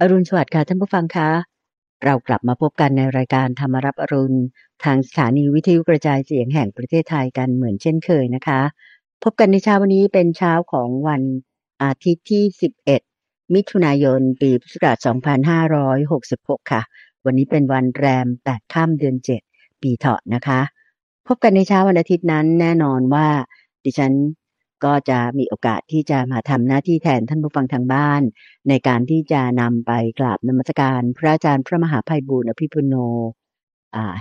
อรุณสวัสดิ์ค่ะท่านผู้ฟังคะ เรากลับมาพบกันในรายการธรรมรับอรุณ ทางสถานีวิทยุกระจายเสียงแห่งประเทศไทยกันเหมือนเช่นเคยนะคะ พบกันในเช้าวันนี้เป็นเช้าของวันอาทิตย์ที่ 11 มิถุนายน ปีพุทธศักราช 2566 ค่ะ วันนี้เป็นวันแรม 8 ข้ามเดือน 7 ปีเถาะนะคะ พบกันในเช้าวันอาทิตย์นั้นแน่นอนว่า ดิฉัน ก็จะมีโอกาสที่จะมาทำหน้าที่แทนท่านผู้ฟังทางบ้าน ในการที่จะนำไปกราบนมัสการ พระอาจารย์พระมหาภัยบูร์อภิปุโน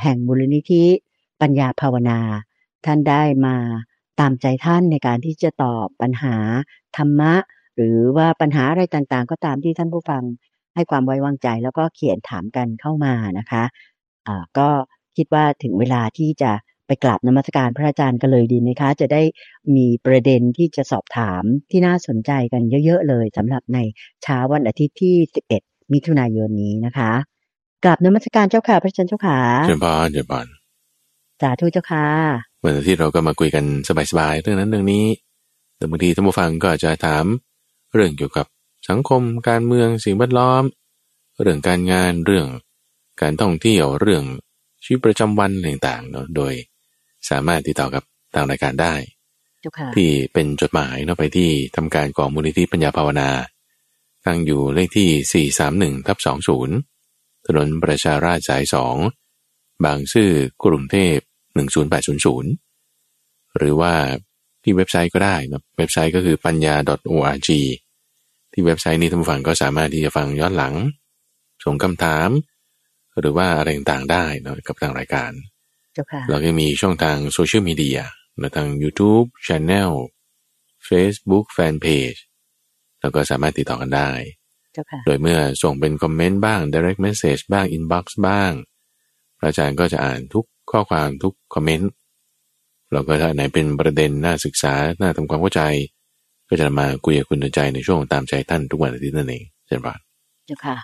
แห่งมูลนิธิ ปัญญาภาวนา ท่านได้มาตามใจท่านในการที่จะตอบปัญหาธรรมะ หรือว่าปัญหาอะไรต่างๆ ก็ตามที่ท่านผู้ฟังให้ความไว้วางใจแล้วก็เขียนถามกันเข้ามานะคะอ่าก็คิดว่าถึงเวลาที่จะ กราบนมัสการพระอาจารย์กันเลยดีไหมคะ จะได้มีประเด็นที่จะสอบถามที่น่าสนใจกันเยอะๆเลยสำหรับในเช้าวันอาทิตย์ที่ 11 มิถุนายนนี้นะคะกราบนมัสการเจ้าค่ะพระอาจารย์เจ้าค่ะเชิญพานเชิญพานสาธุเจ้าค่ะวันอาที่เราก็มาคุยกันสบายๆเรื่องนั้นเรื่องนี้แต่บางทีท่านผู้ฟังก็อาจจะถาม เรื่องเกี่ยวกับสังคมการเมืองสิ่งแวดล้อม เรื่องการงานเรื่องการท่องเที่ยวเรื่องชีวิตประจำวันต่างๆเนาะโดย สามารถติดต่อกับทางรายการได้เจ้าค่ะที่เป็นจดหมายเนาะไปที่ทำการของมูลนิธิปัญญาภาวนา ตั้งอยู่เลขที่ 431ทับ20 ถนนประชาราชสาย 2 บางซื่อกรุงเทพ 10800 หรือว่าที่เว็บไซต์ก็ได้นะเว็บไซต์ก็คือปัญญา .org ที่เว็บไซต์นี้ท่านผู้ฟังก็สามารถที่จะฟังย้อนหลัง ส่งคำถาม หรือว่าอะไรต่างๆได้เนาะกับทางรายการ เจ้าค่ะเราก็มีช่องทางโซเชียลมีเดียนะทาง YouTube Channel Facebook Fanpage แล้วก็สามารถติดต่อกันได้เจ้าค่ะโดยเมื่อส่งเป็นคอมเมนต์บ้าง direct message บ้าง inbox บ้าง พระอาจารย์ก็จะอ่านทุกข้อความทุกคอมเมนต์ เราก็ถ้าไหนเป็นประเด็นน่าศึกษา น่าทำความเข้าใจ ก็จะมาคุยกับคุณใจในช่วงตามใจท่านทุกวันอาทิตย์นั่นเองเช่นกันเจ้าค่ะ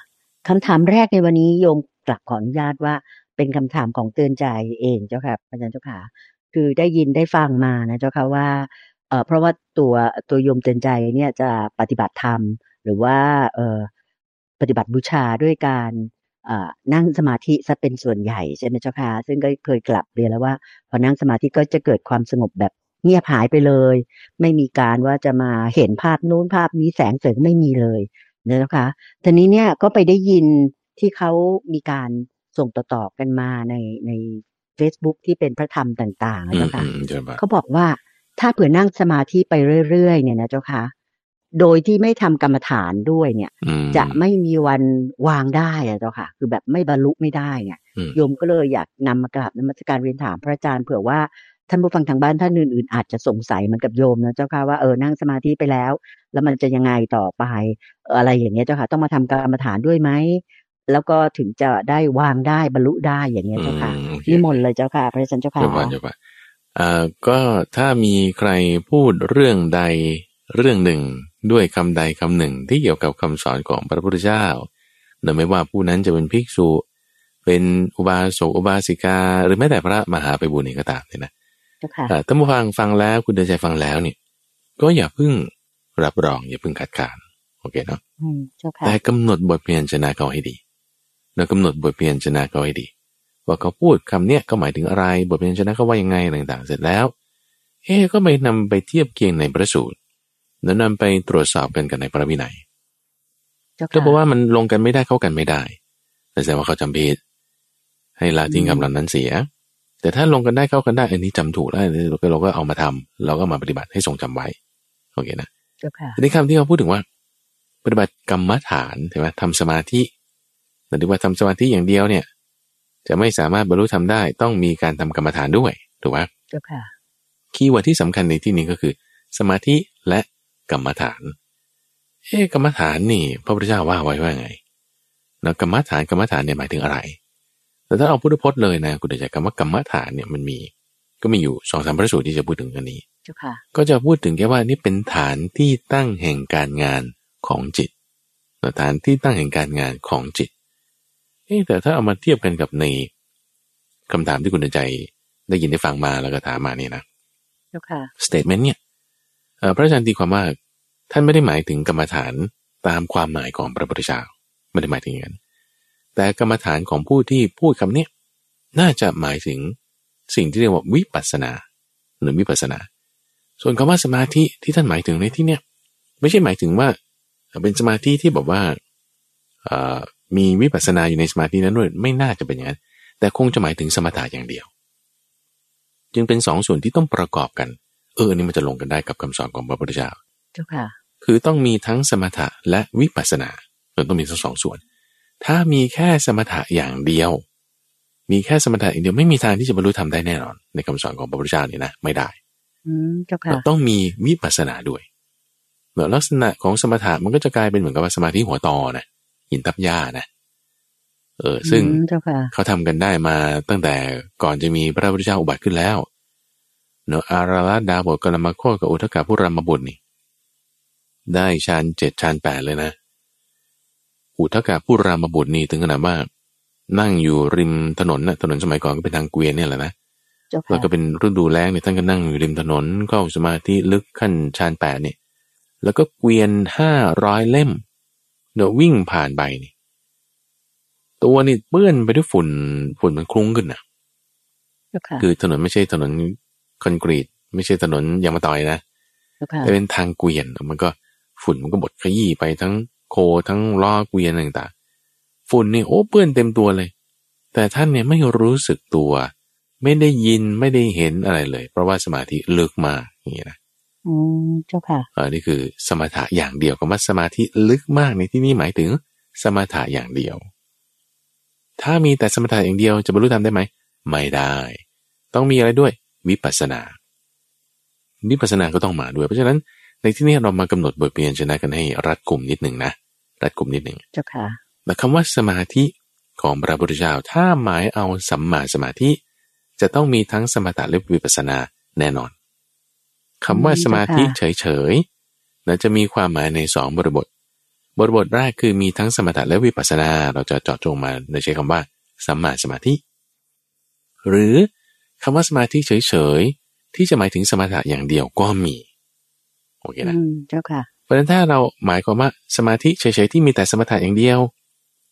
คำถามแรกในวันนี้โยมกลับขออนุญาตว่า เป็นคำถามของเตือนใจเองเจ้าค่ะอาจารย์เจ้าค่ะ คือได้ยินได้ฟังมานะเจ้าค่ะว่าเออเพราะว่าตัวตัวยมเตือนใจเนี่ยจะปฏิบัติธรรม หรือว่าเออปฏิบัติบูชาด้วยการนั่งสมาธิซะเป็นส่วนใหญ่ใช่ไหมเจ้าค่ะซึ่งก็เคยกลับเรียนแล้วว่า พอนั่งสมาธิก็จะเกิดความสงบแบบเงียบหายไปเลย ไม่มีการว่าจะมาเห็นภาพนู้นภาพนี้แสงเสริงไม่มีเลยเนี่ยนะคะทีนี้เนี่ยก็ไปได้ยินที่เขามีการ ส่งต่อๆกันมาในใน Facebook ที่เป็นพระธรรมต่างๆนะอืมเจ้าค่ะอืมเช่นกันเขาบอกว่าถ้าเผื่อนั่งสมาธิไปเรื่อยๆ เนี่ยนะเจ้าค่ะ โดยที่ไม่ทำกรรมฐานด้วยเนี่ยอืมจะไม่มีวันวางได้อะเจ้าค่ะ คือแบบไม่บรรลุไม่ได้เนี่ยอืมโยมก็เลยอยากนำมากราบนมัสการเรียนถามพระอาจารย์เผื่อว่าท่านผู้ฟังทางบ้านท่านอื่นๆอาจจะสงสัยเหมือนกับโยมนะเจ้าค่ะว่าเออนั่งสมาธิไปแล้ว แล้วมันจะยังไงต่อไปเอ่ออะไรอย่างเงี้ยเจ้าค่ะ ต้องมาทำกรรมฐานด้วยไหม แล้วก็ถึงจะได้วางได้บรรลุได้อย่างเงี้ยเจ้าค่ะอืมโอเคนิมนต์เลยเจ้าค่ะ พระอาจารย์เจ้าค่ะเจ้าค่ะเจ้าค่ะอ่าก็ถ้ามีใครพูดเรื่องใดเรื่องหนึ่งด้วยคำใดคำหนึ่ง ที่เกี่ยวกับคำสอนของพระพุทธเจ้าโดยไม่ว่าผู้นั้นจะเป็นภิกษุ เป็นอุบาสกอุบาสิกา หรือแม้แต่พระมหาไปบุญเองก็ตามเนี่ยนะเจ้าค่ะอ่าท่านผู้ฟังฟังแล้วคุณเดินใจฟังแล้วเนี่ย ก็อย่าเพึ่งรับรองอย่าเพึ่งคัดค้านโอเคเนาะอืมเจ้าค่ะแต่กำหนดบทเพียนชนะเขาให้ดี แล้วกำหนดบทเพียนชนะเขาให้ดี ว่าเขาพูดคำเนี้ยก็หมายถึงอะไร บทเพียนชนะเขาว่ายังไงต่างๆ เสร็จแล้ว เอ๊ะก็ไปนำไปเทียบเคียงในพระสูตรแล้วนำไปตรวจสอบกันกันในพระวินัยเจ้าค่ะก็บอกว่ามันลงกันไม่ได้เข้ากันไม่ได้แต่แสดงว่าเขาจำผิดให้ละทิ้งอืมคำเหล่านั้นเสีย แต่ถ้าลงกันได้เข้ากันได้อันนี้จำถูกแล้วเราก็เราก็เอามาทำเราก็มาปฏิบัติให้ทรงจำไว้โอเคนะเจ้าค่ะทีนี้คำที่เขาพูดถึงว่า ปฏิบัติกรรมฐานใช่ไหมทำสมาธิ หรือว่าทำสมาธิอย่างเดียวเนี่ย จะไม่สามารถบรรลุธรรมได้ต้องมีการทำกรรมฐานด้วยถูกไหมเจ้าค่ะ keyword ที่สำคัญในที่นี้ก็คือ สมาธิและกรรมฐานเอ๊ะกรรมฐานนี่ พระพุทธเจ้าว่าไว้ว่าไงแล้วกรรมฐานกรรมฐานเนี่ยหมายถึงอะไร แต่ถ้าเอาพุทธพจน์เลยนะคุณเตือนใจคำว่ากรรมฐานเนี่ยมันมี ก็มีอยู่สองสามพระสูตรที่จะพูดถึงกันนี้เจ้าค่ะก็จะพูดถึงแค่ว่านี่เป็นฐานที่ตั้งแห่งการงานของจิตฐานที่ตั้งแห่งการงานของจิต เอ๊ะแต่ถ้าเอามาเทียบกันกับในคำถามที่คุณเตือนใจ ได้ยินได้ฟังมาแล้วก็ถามมาเนี่ยนะเจ้าค่ะ statement เนี่ยเอ่อพระอาจารย์ตีความว่าท่านไม่ได้หมายถึงกรรมฐานตามความหมายของพระพุทธเจ้าไม่ได้หมายถึงอย่างนั้นแต่กรรมฐานของผู้ที่พูดคำนี้น่าจะหมายถึงสิ่งที่เรียกว่าวิปัสสนาหรือวิปัสสนา ส่วนคำว่าสมาธิที่ท่านหมายถึงในที่เนี้ยไม่ใช่หมายถึงว่า เป็นสมาธิที่แบบว่า มีวิปัสสนาอยู่ในสมาธินั้นด้วยไม่น่าจะเป็นอย่างนั้น แต่คงจะหมายถึงสมถะอย่างเดียว จึงเป็นสองส่วนที่ต้องประกอบกัน เออนี่มันจะลงกันได้กับคำสอนของพระพุทธเจ้าเจ้าค่ะ คือต้องมีทั้งสมถะและวิปัสสนาต้องมีทั้งสองส่วน ถ้ามีแค่สมถะอย่างเดียว มีแค่สมถะอย่างเดียวไม่มีทางที่จะบรรลุธรรมได้แน่นอน ในคำสอนของพระพุทธเจ้านี่นะไม่ได้อืมเจ้าค่ะต้องมีวิปัสสนาด้วยเมื่อลักษณะของสมถะมันก็จะกลายเป็นเหมือนกับว่าสมาธิหัวตอนะ หินตับหญ้านะเออซึ่งเขาทำกันได้มาตั้งแต่ก่อนจะมีพระพุทธเจ้าอุบัติขึ้นแล้วเนอะอาราลดาบทกลมาโคกับอุทกาผู้รามบุตรนี่ ได้ชานเจ็ดชานแปดเลยนะ อุทกาผู้รามบุตรนี่ถึงขนาดว่านั่งอยู่ริมถนนนะถนนสมัยก่อนก็เป็นทางเกวียนเนี่ยแหละนะแล้วก็เป็นฤดูแล้งเนี่ยท่านก็นั่งอยู่ริมถนนเข้าสมาธิลึกขั้นชานแปดเนี่ย แล้วก็เกวียนห้าร้อยเล่ม เดี๋ยววิ่งผ่านไปนี่ตัวนี่เปื้อนไปด้วยฝุ่นฝุ่นมันคลุ้งขึ้นนะคือถนนไม่ใช่ถนนคอนกรีต ไม่ใช่ถนนยางมะตอยนะแต่เป็นทางเกวียนมันก็ฝุ่นมันก็บดขยี้ไปทั้งโคทั้งล้อเกวียนต่างๆฝุ่นนี่โอ้เปื้อนเต็มตัวเลย แต่ท่านเนี่ยไม่รู้สึกตัว ไม่ได้ยินไม่ได้เห็นอะไรเลย เพราะว่าสมาธิลึกมากอย่างนี้นะ อืมเจ้าค่ะอันนี้คือสมถะอย่างเดียวกับว่าสมาธิลึกมากในที่นี้หมายถึงสมถะอย่างเดียว ถ้ามีแต่สมถะอย่างเดียวจะบรรลุธรรมได้ไหม ไม่ได้ ต้องมีอะไรด้วย วิปัสสนา วิปัสสนาก็ต้องมาด้วย เพราะฉะนั้นในที่นี้เรามากำหนดบทเรียนชนะกันให้รัดกลุ่มนิดหนึ่งนะ รัดกลุ่มนิดหนึ่งเจ้าค่ะแต่คำว่าสมาธิของพระพุทธเจ้าถ้าหมายเอาสัมมาสมาธิ จะต้องมีทั้งสมถะและวิปัสสนาแน่นอน คำว่าสมาธิเฉยๆนะจะมีความหมายในสองบริบทบทบทแรกคือมีทั้งสมถะและวิปัสสนา เราจะเจาะจงมาในใช้คำว่าสัมมาสมาธิ หรือคำว่าสมาธิเฉยๆที่จะหมายถึงสมถะอย่างเดียวก็มีโอเคนะเจ้าค่ะเพราะฉะนั้นถ้าเราหมายความว่าสมาธิเฉยๆที่มีแต่สมถะอย่างเดียว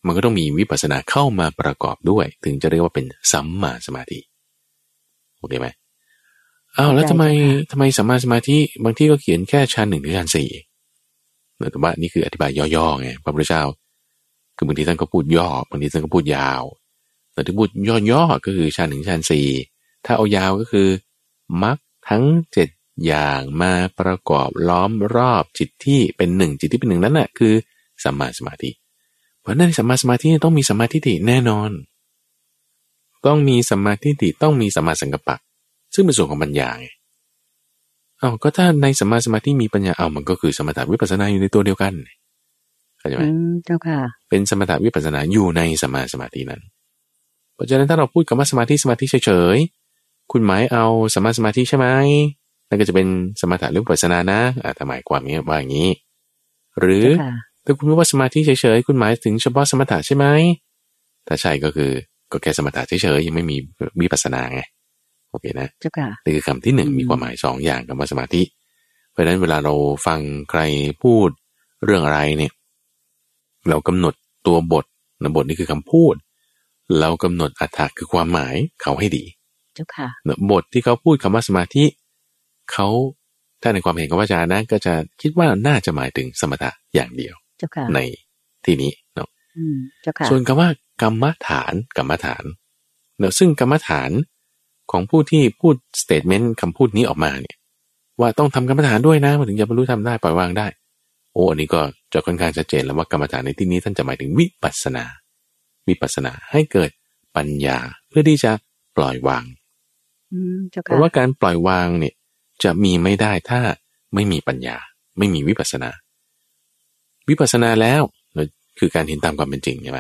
มันก็ต้องมีวิปัสสนาเข้ามาประกอบด้วย ถึงจะเรียกว่าเป็นสัมมาสมาธิโอเคไหม อ้าวแล้วทำไมทำไมสัมมาสมาธิบางที่ก็เขียนแค่ชั้นหนึ่งถึงชั้นสี่แต่ว่านี่คืออธิบายย่อๆไงพระพุทธเจ้า คือบางทีท่านก็พูดย่อบางทีท่านก็พูดยาว แต่ที่พูดย่อๆก็คือชาหนึ่งชานสี่ถ้าเอายาวก็คือมักทั้งเจ็ดอย่างมาประกอบล้อมรอบจิตที่เป็นหนึ่งจิตที่เป็นหนึ่งนั้นแหะคือสัมมาสมาธิ เพราะนั้นสัมมาสมาธิต้องมีสัมมาทิฏฐิแน่นอน ต้องมีสัมมาทิฏฐิต้องมีสัมมาสังกัปปะ ซึ่งเป็นส่วนของปัญญาไงเอาก็ถ้าในสมาสมาธิมีปัญญาเอามันก็คือสมถะวิปัสนาอยู่ในตัวเดียวกันเข้าใจไหมเจ้าค่ะ เป็นสมถะวิปัสนาอยู่ในสมาสมาธินั้น เพราะฉะนั้นถ้าเราพูดคำว่าสมาธิสมาธิเฉยๆคุณหมายเอาสมาสมาธิใช่ไหมนั่นก็จะเป็นสมถะหรือวิปัสนานะอ่าทำไมความนี้ว่าอย่างนี้ หรือถ้าคุณพูดว่าสมาธิเฉยๆคุณหมายถึงเฉพาะสมถะใช่ไหมถ้าใช่ก็คือก็แค่สมถะเฉยๆยังไม่มีวิปัสนาไง โอเคนะเจ้าค่ะนี่คือคำที่หนึ่งมีความหมายสองอย่างกับสมาธิ เพราะฉะนั้นเวลาเราฟังใครพูดเรื่องอะไรเนี่ย เรากำหนดตัวบทนะบทนี่คือคำพูด เรากำหนดอัตถะคือความหมายเขาให้ดี เจ้าค่ะบทที่เขาพูดคำว่าสมาธิเขาถ้าในความเห็นของอาจารย์นะก็จะคิดว่าน่าจะหมายถึงสมถะอย่างเดียวในที่นี้เนาะส่วนคำว่ากรรมฐานกรรมฐานเนาะซึ่งกรรมฐาน ของผู้ที่พูด statement คำพูดนี้ออกมาเนี่ย ว่าต้องทำกรรมฐานด้วยนะมันถึงจะบรรลุธรรมได้ปล่อยวางได้ โอ้อันนี้ก็จะค่อนข้างชัดเจนแล้วว่ากรรมฐานในที่นี้ท่านจะหมายถึงวิปัสสนา วิปัสสนาให้เกิดปัญญาเพื่อที่จะปล่อยวางเพราะว่าการปล่อยวางเนี่ย จะมีไม่ได้ถ้าไม่มีปัญญา ไม่มีวิปัสสนา วิปัสสนาแล้วคือการเห็นตามความเป็นจริงใช่ไหม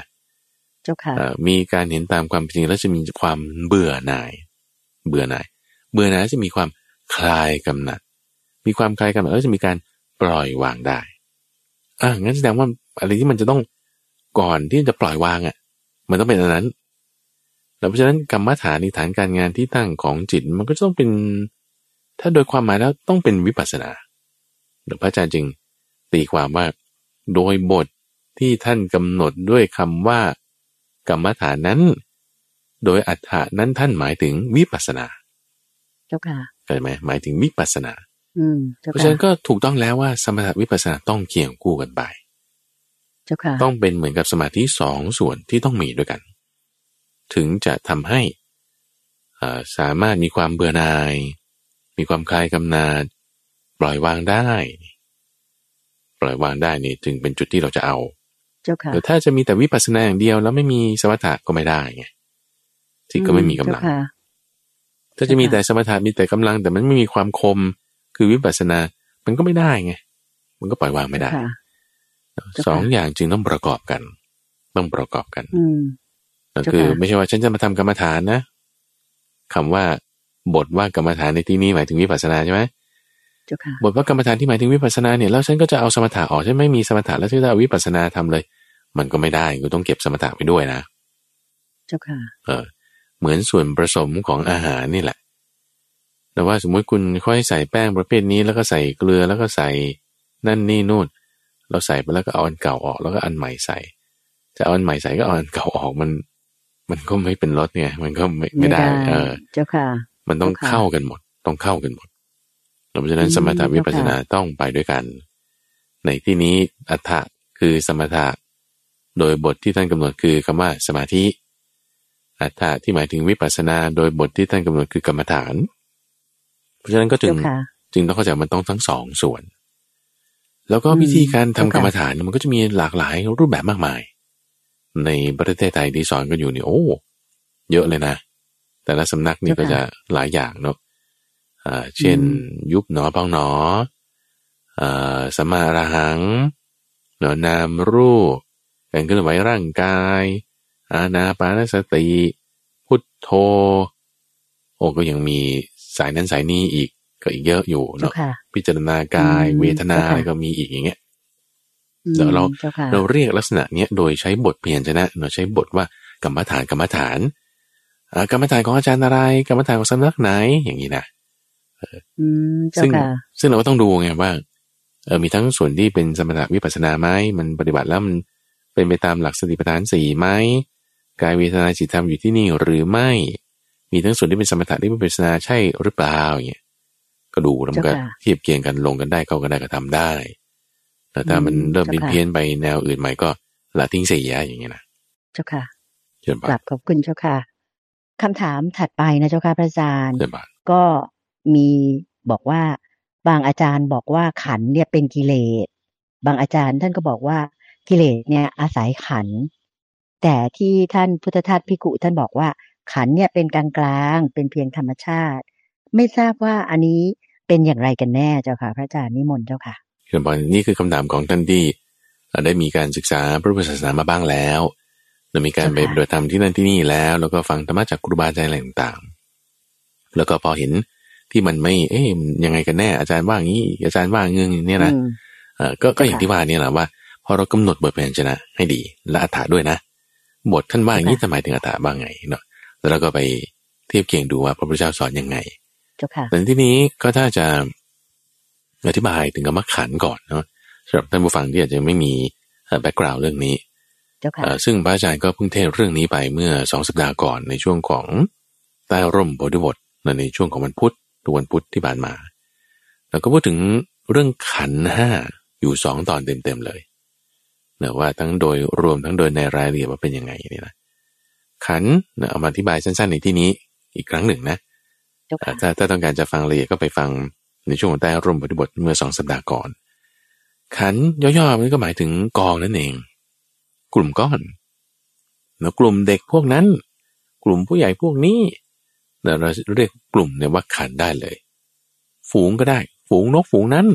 เจ้าค่ะมีการเห็นตามความเป็นจริงแล้วจะมีความเบื่อหน่าย เบื่อหน่าย เบื่อหน่ายจะมีความคลายกำหนัด มีความคลายกำหนัดแล้วจะมีการปล่อยวางได้ อะงั้นแสดงว่าอะไรที่มันจะต้องก่อนที่จะปล่อยวางอะ มันต้องเป็นอันนั้นแล้วเพราะฉะนั้นกรรมฐานในฐานการงานที่ตั้งของจิตมันก็ต้องเป็น ถ้าโดยความหมายแล้วต้องเป็นวิปัสสนาหรือพระอาจารย์จึงตีความว่า โดยบทที่ท่านกำหนดด้วยคำว่า กรรมฐานนั้น โดยอัฏฐานั้นท่านหมายถึงวิปัสสนาเจ้าค่ะเข้าใจไหมหมายถึงวิปัสสนาอืมเจ้าเพราะค่ะฉะนั้นก็ถูกต้องแล้วว่าสมถะวิปัสสนาต้องเคียงคู่กันไปเจ้าค่ะต้องเป็นเหมือนกับสมาธิสองส่วนที่ต้องมีด้วยกัน ถึงจะทำให้อ่าสามารถมีความเบื่อหน่าย มีความคลายกำหนาดปล่อยวางได้ ปล่อยวางได้นี่จึงเป็นจุดที่เราจะเอา เจ้าค่ะแต่ถ้าจะมีแต่วิปัสสนาอย่างเดียวแล้วไม่มีสมถะก็ไม่ได้ไง ที่ก็ไม่มีกำลังเจ้าค่ะถ้าจะมีแต่สมถะมีแต่กำลัง แต่มันไม่มีความคมคือวิปัสสนา มันก็ไม่ได้ไง มันก็ปล่อยวางไม่ได้ค่ะเจ้าค่ะสองอย่างจึงต้องประกอบกัน ต้องประกอบกันอืมก็เจ้าค่ะคือ ไม่ใช่ว่าฉันจะมาทำกรรมฐานนะคำว่าบทว่ากรรมฐานในที่นี้หมายถึงวิปัสสนาใช่ไหมเจ้าค่ะบทว่ากรรมฐานที่หมายถึงวิปัสสนาเนี่ยแล้วฉันก็จะเอาสมถะออกฉันไม่มีสมถะแล้วฉันจะเอาวิปัสสนาทำเลย มันก็ไม่ได้ก็ต้องเก็บสมถะไปด้วยนะ เจ้าค่ะ เออ เหมือนส่วนผสมของอาหารนี่แหละ แต่ว่าสมมุติคุณค่อยใส่แป้งประเภทนี้แล้วก็ใส่เกลือแล้วก็ใส่นั่นนี่นู่น เราใส่ไปแล้วก็เอาอันเก่าออกแล้วก็อันใหม่ใส่ จะเอาอันใหม่ใส่ก็เอาอันเก่าออกมัน มันก็ไม่เป็นรสไงมันก็ไม่ไม่ได้ เออ เจ้าค่ะ มันต้องเจ้าค่ะเข้ากันหมด ต้องเข้ากันหมดเพราะฉะนั้นอืมสมถะวิปัสสนาเจ้าค่ะต้องไปด้วยกัน ในที่นี้อัฏฐะคือสมถะโดยบทที่ท่านกำหนดคือคำว่าสมาธิ อัฏฐะที่หมายถึงวิปัสสนาโดยบทที่ท่านกำหนดคือกรรมฐาน เพราะฉะนั้นก็จึเจ้างค่ะจึงต้องเข้าใจว่ามันต้องทั้งสองส่วน แล้วก็อืมวิธีการทำเจ้าค่ะกรรมฐานเนี่ยมันก็จะมีหลากหลายรูปแบบมากมาย ในประเทศไทยที่สอนกันอยู่นี่โอ้เยอะเลยนะ แต่ละสำนักนี่ก็จะหลายอย่างเนาะอ่าเช่น ยุบหนอพองหนออ่าสมมาอระหังหนอนามรูปการเคลื่อนไหวร่างกาย อาณาปานสติ พุทโธ โอ้ก็ยังมีสายนั้นสายนี้อีกก็อีกเยอะอยู่เจ้าเนาะค่ะพิจารณากายอืมเวทนาเจ้าค่ะอะไรก็มีอีกอย่างเงี้ยอืมเดี๋ยวเราเจ้าค่ะเราเรียกลักษณะเนี้ยโดยใช้บทเพียรชนะเราใช้บทว่ากรรมฐานกรรมฐานอ่ากรรมฐานของอาจารย์อะไร กรรมฐานของสำนักไหนอย่างนี้นะอืมเจ้าซึ่งค่ะซึ่งเราก็ต้องดูไงว่าเออมีทั้งส่วนที่เป็นสมถะวิปัสสนาไหมมันปฏิบัติแล้วมันเป็นไปตามหลักสติปัฏฐานสี่ไหม กายเวทนาจิตธรรมอยู่ที่นี่หรือไม่ มีทั้งส่วนที่เป็นสมถะที่เป็นวิปัสสนาใช่หรือเปล่าอย่างเงี้ยก็ดูแล้วมันก็เจ้าค่ะเทียบเคียงกันลงกันได้เข้ากันได้ก็ทำได้ แต่ถ้ามันอืมเริ่มเจ้าค่ะเพี้ยนๆไปแนวอื่นใหม่ก็ละทิ้งเสียอย่างเงี้ยนะเจ้าค่ะเชิญกบาลับขอบคุณเจ้าค่ะคำถามถัดไปนะเจ้าค่ะพระอาจารย์เชิญบาทก็มีบอกว่าบางอาจารย์บอกว่าขันธ์เนี่ยเป็นกิเลส บางอาจารย์ท่านก็บอกว่ากิเลสเนี่ยอาศัยขันธ์ แต่ที่ท่านพุทธทาสพิกุท่านบอกว่าขันธ์เนี่ยเป็นกลางกลางๆเป็นเพียงธรรมชาติ ไม่ทราบว่าอันนี้เป็นอย่างไรกันแน่เจ้าค่ะ พระอาจารย์นิมนต์เจ้าค่ะเชิญบาทนี่คือคำถามของท่านที่เอ่อได้มีการศึกษาพระพุทธศาสนามาบ้างแล้วและมีการไปเจ้าค่ะปฏิบัติธรรมที่นั่นที่นี่แล้ว แล้วก็ฟังธรรมะจากครูบาอาจารย์อะไรต่างๆ แล้วก็พอเห็นที่มันไม่ เอ๊ะมันยังไงกันแน่ อาจารย์ว่าอย่างนี้ อาจารย์ว่าอย่างนี้เนี่ยนะอืมเออก็ก็อย่างค่ะที่ว่าเนี่ยแหละว่า พอเรากำหนดบทพยัญชนะให้ดี และอัฏฐาด้วยนะ บทท่านว่าอย่างนี้ค่ะจะหมายถึงอัฏฐาบ้างไงเนาะแล้วเราก็ไปเทียบเคียงดูว่าพระพุทธเจ้าสอนยังไงเจ้าค่ะแต่ที่นี้ก็ถ้าจะอธิบายถึงคำว่าขันธ์ก่อนเนาะสำหรับท่านผู้ฟังที่อาจจะไม่มี background เรื่องนี้เจ้าค่ะเอ่อซึ่งพระอาจารย์ก็เพิ่งเทศน์เรื่องนี้ไปเมื่อสองสัปดาห์ก่อนในช่วงของใต้ร่มโพธิบทในช่วงของวันพุธทุกวันพุธที่ผ่านมาแล้วก็พูดถึงเรื่องขันธ์ห้าอยู่สองตอนเต็มๆเลยเนาะว่าทั้งโดยรวมทั้งโดยในรายละเอียดว่าเป็นยังไงนี่นะขันธ์นะเอามาอธิบายสั้นๆในที่นี้อีกครั้งหนึ่งนะเจ้าเอ่ค่ะอถ้าถ้าต้องการจะฟังละเอียดก็ไปฟังในช่วงของใต้ร่มปฏิบทเมื่อสองสัปดาห์ก่อน ขันธ์ย่อๆมันก็หมายถึงกองนั่นเอง กลุ่มก้อนแล้วกลุ่มเด็กพวกนั้น กลุ่มผู้ใหญ่พวกนี้เนี่ยเราเรียกกลุ่มเนี่ยว่าขันธ์ได้เลย ฝูงก็ได้ ฝูงนกฝูงนั้น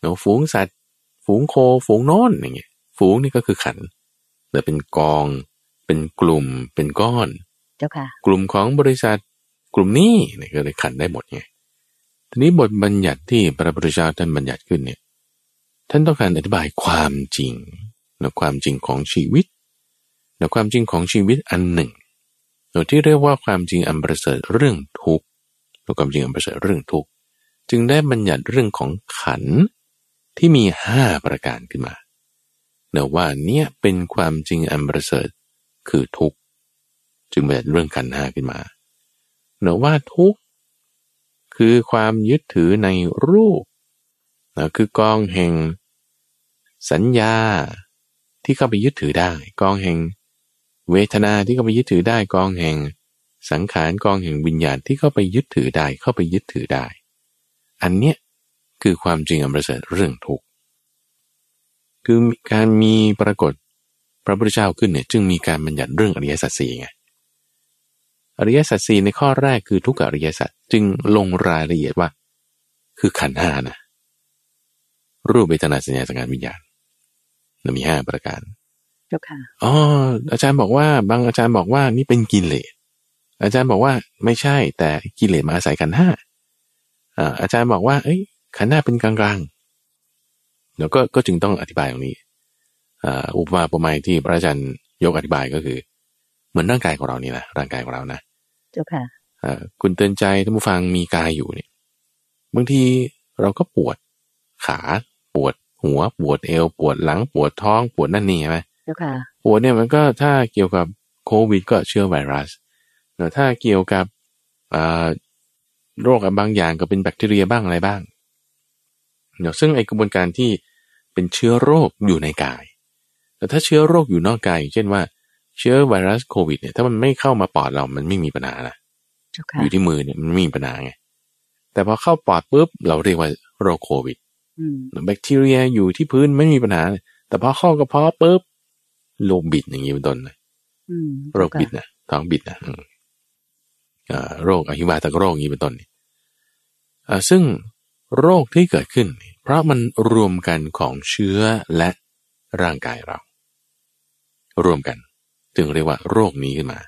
เนาะฝูงสัตว์ ฝูงโค ฝูงโน้นอย่างเงี้ย ฝูงนี่ก็คือขันธ์แต่เป็นกอง เป็นกลุ่ม เป็นก้อน เจ้าค่ะ กลุ่มของบริษัท กลุ่มนี้เนี่ยก็เลยขันได้หมดไง ทีนี้บทบัญญัติที่พระพุทธเจ้าท่านบัญญัติขึ้นเนี่ย ท่านต้องการอธิบายความจริงและความจริงของชีวิตและความจริงของชีวิตอันหนึ่งโดยที่เรียกว่าความจริงอันประเสริฐเรื่องทุกข์และความจริงอันประเสริฐเรื่องทุกข์จึงได้บัญญัติเรื่องของขันธ์ที่มีห้าประการขึ้นมาเนะว่าเนี่ยเป็นความจริงอันประเสริฐคือทุกข์จึงเป็นเรื่องขันห้าขึ้นมาเนะว่าทุกข์คือความยึดถือในรูปนะคือกองแห่ง สัญญาที่เข้าไปยึดถือได้ กองแห่ง เวทนาที่เข้าไปยึดถือได้กองแห่ง สังขารกองแห่งวิญญาณที่เข้าไปยึดถือได้เข้าไปยึดถือได้ อันเนี้ยคือความจริงอันประเสริฐเรื่องทุกข์ คือการมีปรากฏพระพุทธเจ้าขึ้นเนี่ยจึงมีการบัญญัติเรื่องอริยสัจสี่ไงอริยสัจสี่ในข้อแรกคือทุกขอริยสัจจึงลงรายละเอียดว่า คือขันธ์ห้านะรูปเวทนาสัญญาสังขารวิญญาณมีห้าประการเจ้าค่ะอ๋ออาจารย์บอกว่าบางอาจารย์บอกว่านี่เป็นกิเลสอาจารย์บอกว่าไม่ใช่แต่กิเลสมาอาศัยขันห้าอ่าอาจารย์บอกว่า เอ้ยขันห้าเป็นกลางๆ เดี๋ยวก็ก็จึงต้องอธิบายตรงนี้อ่าอุปมาประมาณที่พระอาจารย์ยกอธิบายก็คือ เหมือนร่างกายของเรานี่นะร่างกายของเรานะเจ้าค่ะอ่าคุณเตือนใจท่านผู้ฟังมีกายอยู่เนี่ยบางทีเราก็ปวดขาปวดหัวปวดเอว ปวดหลังปวดท้องปวดนั่นนี่ใช่ไหมเจ้าค่ะปวดเนี่ยมันก็ถ้าเกี่ยวกับโควิด ก็เชื้อไวรัสแต่ถ้าเกี่ยวกับโรคบางอย่างก็เป็นแบคทีเรียบ้างอะไรบ้าง เนาะซึ่งไอกระบวนการที่เป็นเชื้อโรคอยู่ในกาย แต่ถ้าเชื้อโรคอยู่นอกกายเช่นว่า เชื้อไวรัสโควิดเนี่ยถ้ามันไม่เข้ามาปอดเรามันไม่มีปัญหานะเจ้าค่ะอยู่ที่มือเนี่ยมันไม่มีปัญหาไงแต่พอเข้าปอดปุ๊บเราเรียกว่าโรคโควิดอืมแบคทีเรียอยู่ที่พื้นไม่มีปัญหา แต่พอเข้ากระเพาะปุ๊บโรคบิดอย่างนี้เป็นต้นนะอืมโรคบิดนะท้องบิดนะอืมอ่าโรคอหิวาตกโรคอย่างนี้เป็นต้นนี่อ่าซึ่ง โรคที่เกิดขึ้น เพราะมันรวมกันของเชื้อและร่างกายเรา รวมกันจึงเรียกว่าโรคนี้ขึ้นมา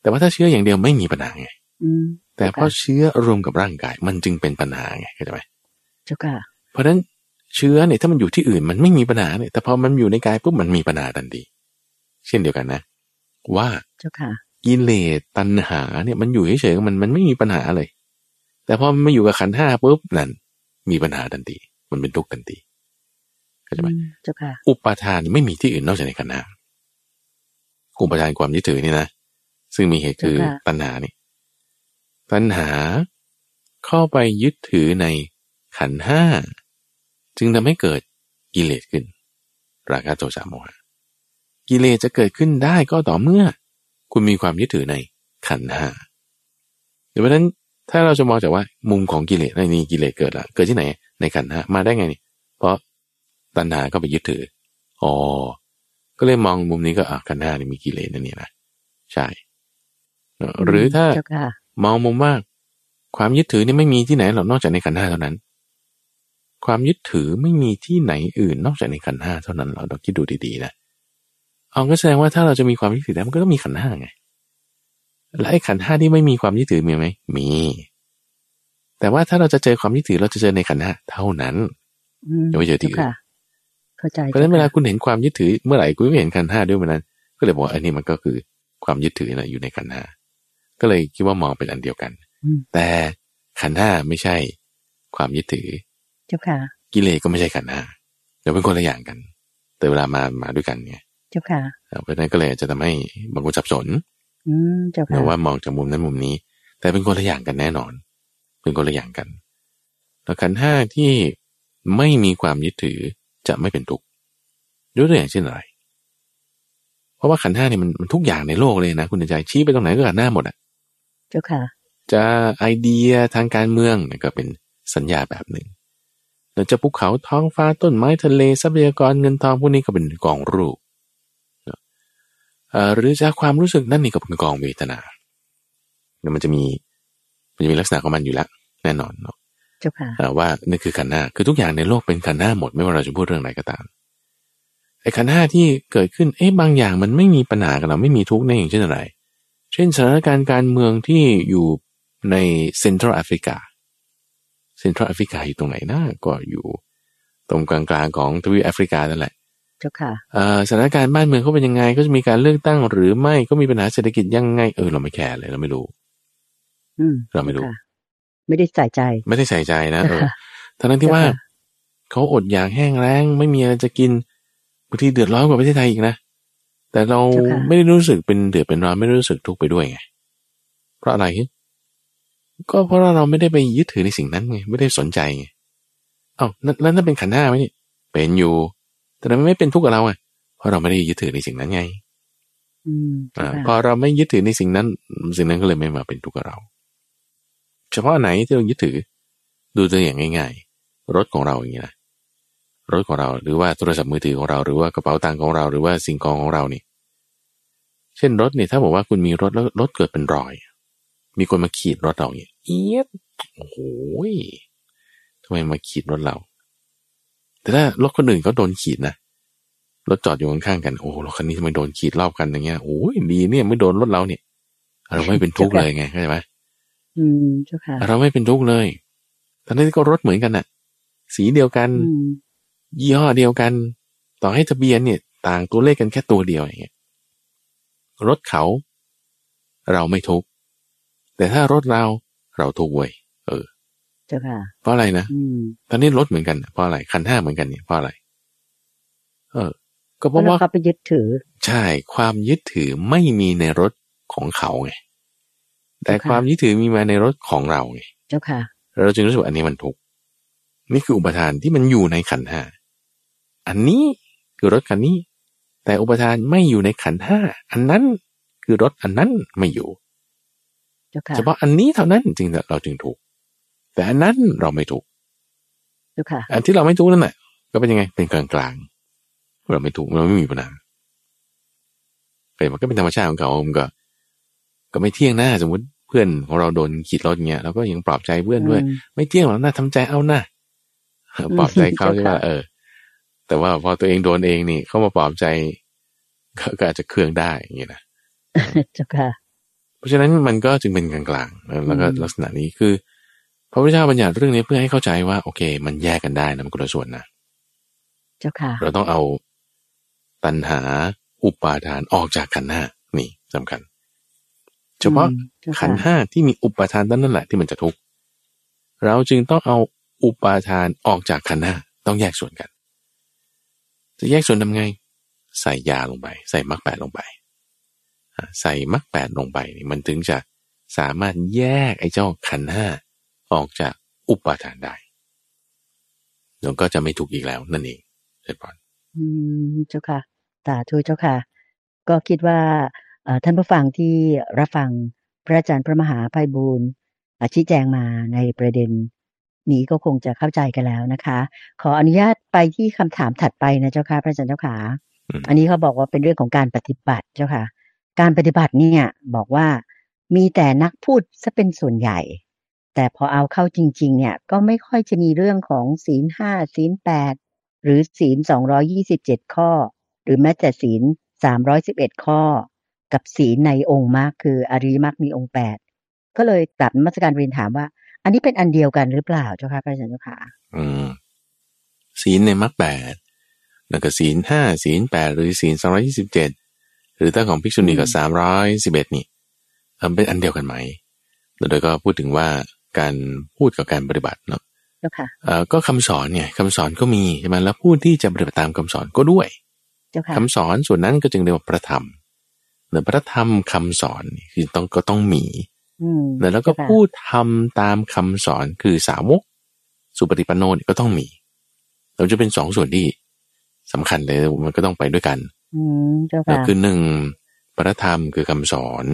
แต่ว่าถ้าเชื้ออย่างเดียวไม่มีปัญหาไงอืมแต่เพราะเชื้อรวมกับร่างกาย มันจึงเป็นปัญหาไงเข้าใจไหมเจ้าค่ะเพราะฉะนั้นเชื้อเนี่ยถ้ามันอยู่ที่อื่นมันไม่มีปัญหาเนี่ยแต่พอมันอยู่ในกายปุ๊บมันมีปัญหาทันทีเช่นเดียวกันนะ ว่าเจ้าค่ะกิเลสตัณหาเนี่ยมันอยู่เฉยๆมันมันไม่มีปัญหาเลย แต่พอมันมาอยู่กับขันธ์ห้าปุ๊บนั่นมีปัญหาทันทีมันเป็นทุกข์ทันทีเข้าใจไหมอืมเจ้าค่ะอุปาทานไม่มีที่อื่นนอกจากในขันธ์ห้าอุปาทานความยึดถือนี่นะซึ่งมีเหตุคือเจ้าค่ะตัณหานี่ตัณหาเข้าไปยึดถือในขันธ์ห้าจึงทำให้เกิดกิเลสขึ้น ราคะโทสะโมหะกิเลสจะเกิดขึ้นได้ก็ต่อเมื่อ คุณมีความยึดถือในขันธ์ห้าดังนั้น ถ้าเราจะมองจากว่ามุมของกิเลสในนี้กิเลสเกิดละเกิดที่ไหน ในขันธ์ห้ามาได้ไงนี่ เพราะตัณหาก็ไปยึดถืออ๋อก็เลยมองมุมนี้ก็อะขันธ์ห้านี่มีกิเลสนั่นนี่นะใช่เนอะหรือถ้าเจ้าค่ะมองมุมว่าความยึดถือนี่ไม่มีที่ไหนหรอกนอกจากในขันธ์ห้าเท่านั้น ความยึดถือไม่มีที่ไหนอื่นนอกจากในขันธ์ห้าเท่านั้นเราต้องคิดดูดีๆนะเอาก็แสดงว่าถ้าเราจะมีความยึดถือได้มันก็ต้องมีขันธ์ห้าไง และไอ้ขันธ์ห้าที่ไม่มีความยึดถือมีไหมมี แต่ว่าถ้าเราจะเจอความยึดถือเราจะเจอในขันธ์ห้าเท่านั้นอืมอย่าไปเจอที่อื่นจ้าค่ะเข้าใจเพราะฉะนั้นเวลาจ้ค่คุณเห็นความยึดถือเมื่อไหร่คุณก็เห็นขันธ์ห้าด้วยเมื่อนั้น ก็เลยบอกว่าอันนี้มันก็คือความยึดถือนะอยู่ในขันธ์ห้าก็เลยคิดว่ามองเป็นอันเดียวกันอืมแต่ขันธ์ห้าไม่ใช่ความยึดถือเจ้าค่ะ กิเลสก็ไม่ใช่ขันธ์ห้าเดี๋ยวเป็นคนละอย่างกัน แต่เวลามามาด้วยกันเนี่ยเจ้าค่ะเอ่อเพราะฉะนั้นก็เลยอาจจะทำให้บางคนสับสน อืมเจ้าหรืค่ะอว่ามองจากมุมนั้นมุมนี้ แต่เป็นคนละอย่างกันแน่นอน เป็นคนละอย่างกันแล้วขันธ์ห้าที่ไม่มีความยึดถือจะไม่เป็นทุกข์ยกตัวอย่างเช่นอะไร เพราะว่าขันธ์ห้านี่มันมันทุกอย่างในโลกเลยนะ คุณใจชี้ไปตรงไหนก็ขันธ์ห้าหมดอะ เจ้าค่ะ จะไอเดียทางการเมืองเนี่ยก็เป็นสัญญาแบบหนึ่งเราจะภูเขาท้องฟ้าต้นไม้ทะเลทรัพยากรเงินทองพวกนี้ก็เป็นกองรูปเนอะเอ่อ หรือจะความรู้สึกนั่นนี่ก็เป็นกองเวทนาเนี่ยมันจะมีมันจะมีลักษณะของมันอยู่แล้วแน่นอนเนาะเจ้าค่ะเอ่อว่านี่คือขันธ์ห้าคือทุกอย่างในโลกเป็นขันธ์ห้าหมดไม่ว่าเราจะพูดเรื่องอะไรก็ตามไอ้ขันธ์ห้าที่เกิดขึ้นเอ๊ะบางอย่างมันไม่มีปัญหากับเราไม่มีทุกข์ในอย่างเช่นอะไร เช่นสถานการณ์การเมืองที่อยู่ในเซ็นทรัลแอฟริกาเซ็นทรัลแอฟริกาอยู่ตรงไหนนะก็อยู่ ตรงกลางๆของทวีปแอฟริกานั่นแหละ เจ้าค่ะเอ่อสถานการณ์บ้านเมืองเขาเป็นยังไง ก็จะมีการเลือกตั้งหรือไม่ก็มีปัญหาเศรษฐกิจยังไงเออเราไม่แคร์เลยเราไม่รู้ อืมเราไม่รู้จ้ค่ะไม่ได้ใส่ใจ ไม่ได้ใส่ใจนะเออค่ะทั้งนั้นที่ว่าเจ้าค่ะเขาอดอยากแห้งแล้ง ไม่มีอะไรจะกินบางทีเดือดร้อนกว่าประเทศไทยอีกนะแต่เราเจ้าค่ะไม่ได้รู้สึกเป็นเดือดเป็นร้อนไม่ได้รู้สึกทุกข์ไปด้วยไงเพราะอะไรก็เพราะว่าเราไม่ได้ไปยึดถือในสิ่งนั้นไงไม่ได้สนใจไงเอ้านั่นแล้วนั่นเป็นขันธ์ห้าไหมนี่เป็นอยู่ แต่มันไม่เป็นทุกข์กับเราอะเพราะเราไม่ได้ยึดถือในสิ่งนั้นไงอืมเจ้าอ่าค่ะพอเราไม่ยึดถือในสิ่งนั้น สิ่งนั้นก็เลยไม่มาเป็นทุกข์กับเรา เฉพาะอันไหนที่เรายึดถือ ดูตัวอย่างง่าย ๆ รถของเราอย่างนี้นะรถของเราหรือว่าโทรศัพท์มือถือของเราหรือว่ากระเป๋าตังค์ของเราหรือว่าสิ่งของของเรานี่ เช่นรถเนี่ยถ้าบอกว่าคุณมีรถแล้วรถเกิดเป็นรอย มีคนมาขีดรถเราเนี่ยเอียดโอ้โหยทำไมมาขีดรถเรา แต่ถ้ารถคนอื่นเขาโดนขีดนะรถจอดอยู่ข้างๆกันโอ้โหรถคันนี้ทำไมโดนขีดรอบกันอย่างเงี้ยโอ้ยดีเนี่ยไม่โดนรถเราเนี่ย เราไม่เป็นทุกข์เลยไงเข้าใจไหมอืมเจ้าค่ะเราไม่เป็นทุกข์เลยทั้งที่ก็รถเหมือนกันน่ะ สีเดียวกันอืมยี่ห้อเดียวกัน ต่อให้ทะเบียนเนี่ย ต่างตัวเลขกันแค่ตัวเดียวอย่างเงี้ยรถเขา เราไม่ทุกข์แต่ถ้ารถเราเราทุกข์เว้ยเออ เจ้าค่ะ เพราะอะไรนะอืมตอนนี้รถเหมือนกันน่ะเพราะอะไรคันห้าเหมือนกันเนี่ยเพราะอะไร เออ ก็เพเพราะราะเราว่าเข้าไปยึดถือ ใช่ ความยึดถือไม่มีในรถของเขาไงแต่ค่ะความยึดถือมีมาในรถของเราไงเจ้าค่ะ เราจึงรู้สึกว่าอันนี้มันทุกข์นี่คืออุปทานที่มันอยู่ในขันธ์ห้าอันนี้คือรถคันนี้ แต่อุปทานไม่อยู่ในขันธ์ห้าอันนั้นคือรถอันนั้นไม่อยู่เจ้าค่ะเฉพาะอันนี้เท่านั้นจริงๆเราจึงถูก แต่อันนั้นเราไม่ถูกเจ้าค่ะอันที่เราไม่ถูกนั่นแหละก็เป็นยังไงเป็นกลางกลางๆเราไม่ถูกเราไม่มีปัญหาเป็นมันก็เป็นธรรมชาติของเขามันก็ ก็ไม่เที่ยงนะสมมติเพื่อนของเราโดนขีดรถเงี้ยเราก็ยังปลอบใจเพื่อนด้วยอืมไม่เที่ยงหรอกนะทำใจเอานะปลอบใจเขาเจ้าใช่ไหมค่ะเออ แต่ว่าพอตัวเองโดนเองนี่เขามาปลอบใจก็ก็อาจจะเคืองได้อย่างนี้นะเจ้าค่ะ เพราะฉะนั้นมันก็จึงเป็นกลางๆแล้วแล้วก็อืมลักษณะนี้คือ พระพุทธเจ้าบัญญัติเรื่องนี้เพื่อให้เข้าใจว่าโอเค มันแยกกันได้นะมันคนละส่วนนะเจ้าค่ะ เราต้องเอาตัณหาอุปาทานออกจากขันธ์ห้านี่สำคัญ เฉพาะอืมเจ้าค่ะขันธ์ห้าที่มีอุปาทานนั่นแหละที่มันจะทุกข์เราจึงต้องเอาอุปาทานออกจากขันธ์ห้าต้องแยกส่วนกัน จะแยกส่วนทำไง ใส่ยาลงไป ใส่มรรคแปดลงไปอ่าใส่มรรคแปดลงไปนี่มันถึงจะสามารถแยกไอ้เจ้าขันธ์ห้า ออกจากอุปาทานได้แล้วก็จะไม่ทุกข์อีกแล้วนั่นเองเสร็จพอนอืมเจ้าค่ะสาธุเจ้าค่ะ ก็คิดว่าเอ่อท่านผู้ฟังที่รับฟังพระอาจารย์พระมหาไพบูลย์อะชี้แจงมาในประเด็น นี้ก็คงจะเข้าใจกันแล้วนะคะ ขออนุญาตไปที่คำถามถัดไปนะเจ้าค่ะพระอาจารย์เจ้าค่ะอืมอันนี้เขาบอกว่าเป็นเรื่องของการปฏิบัติเจ้าค่ะ การปฏิบัติเนี่ยบอกว่ามีแต่นักพูดซะเป็นส่วนใหญ่ แต่พอเอาเข้าจริง ๆ เนี่ย ก็ไม่ค่อยจะมีเรื่องของศีลห้าศีลแปดหรือศีลสองร้อยี่สิบเจ็ดข้อ หรือแม้แต่ศีลสามร้อยสิบเอ็ดข้อ กับศีลในองค์มรรคคืออริยมรรคมีองค์แปดก็เลยกลับนมาสการเรียนถามว่า อันนี้เป็นอันเดียวกันหรือเปล่าเจ้าค่ะพระอาจารย์เจ้าค่ะอืมศีลในมรรคแปดแล้วก็ศีลห้าศีลแปดหรือศีลสองร้อยี่สิบเจ็ดหรือถ้าของภิกษุณีก็สามร้อยสิบเอ็ดนี่เอ่อเป็นอันเดียวกันไหมแล้วโดยก็พูดถึงว่า การพูดกับการปฏิบัติเนาะเจ้าค่ะเอ่อก็คำสอนเนี่ยคำสอนก็มีใช่ไหมแล้วผู้ที่จะปฏิบัติตามคำสอนก็ด้วยเจ้าค่ะคำสอนส่วนนั้นก็จึงเรียกว่าพระธรรมเนอะพระธรรมคำสอนนี่คือต้องก็ต้องมีอืมเนอะแล้วก็เจ้าค่ะพูดทำตามคำสอนคือสาวก สุปฏิปันโนเนี่ยก็ต้องมีเราจะเป็นสองส่วนที่สำคัญเลยมันก็ต้องไปด้วยกันอืมเจ้าก็ค่ะคือหนึ่งพระธรรมคือคำสอน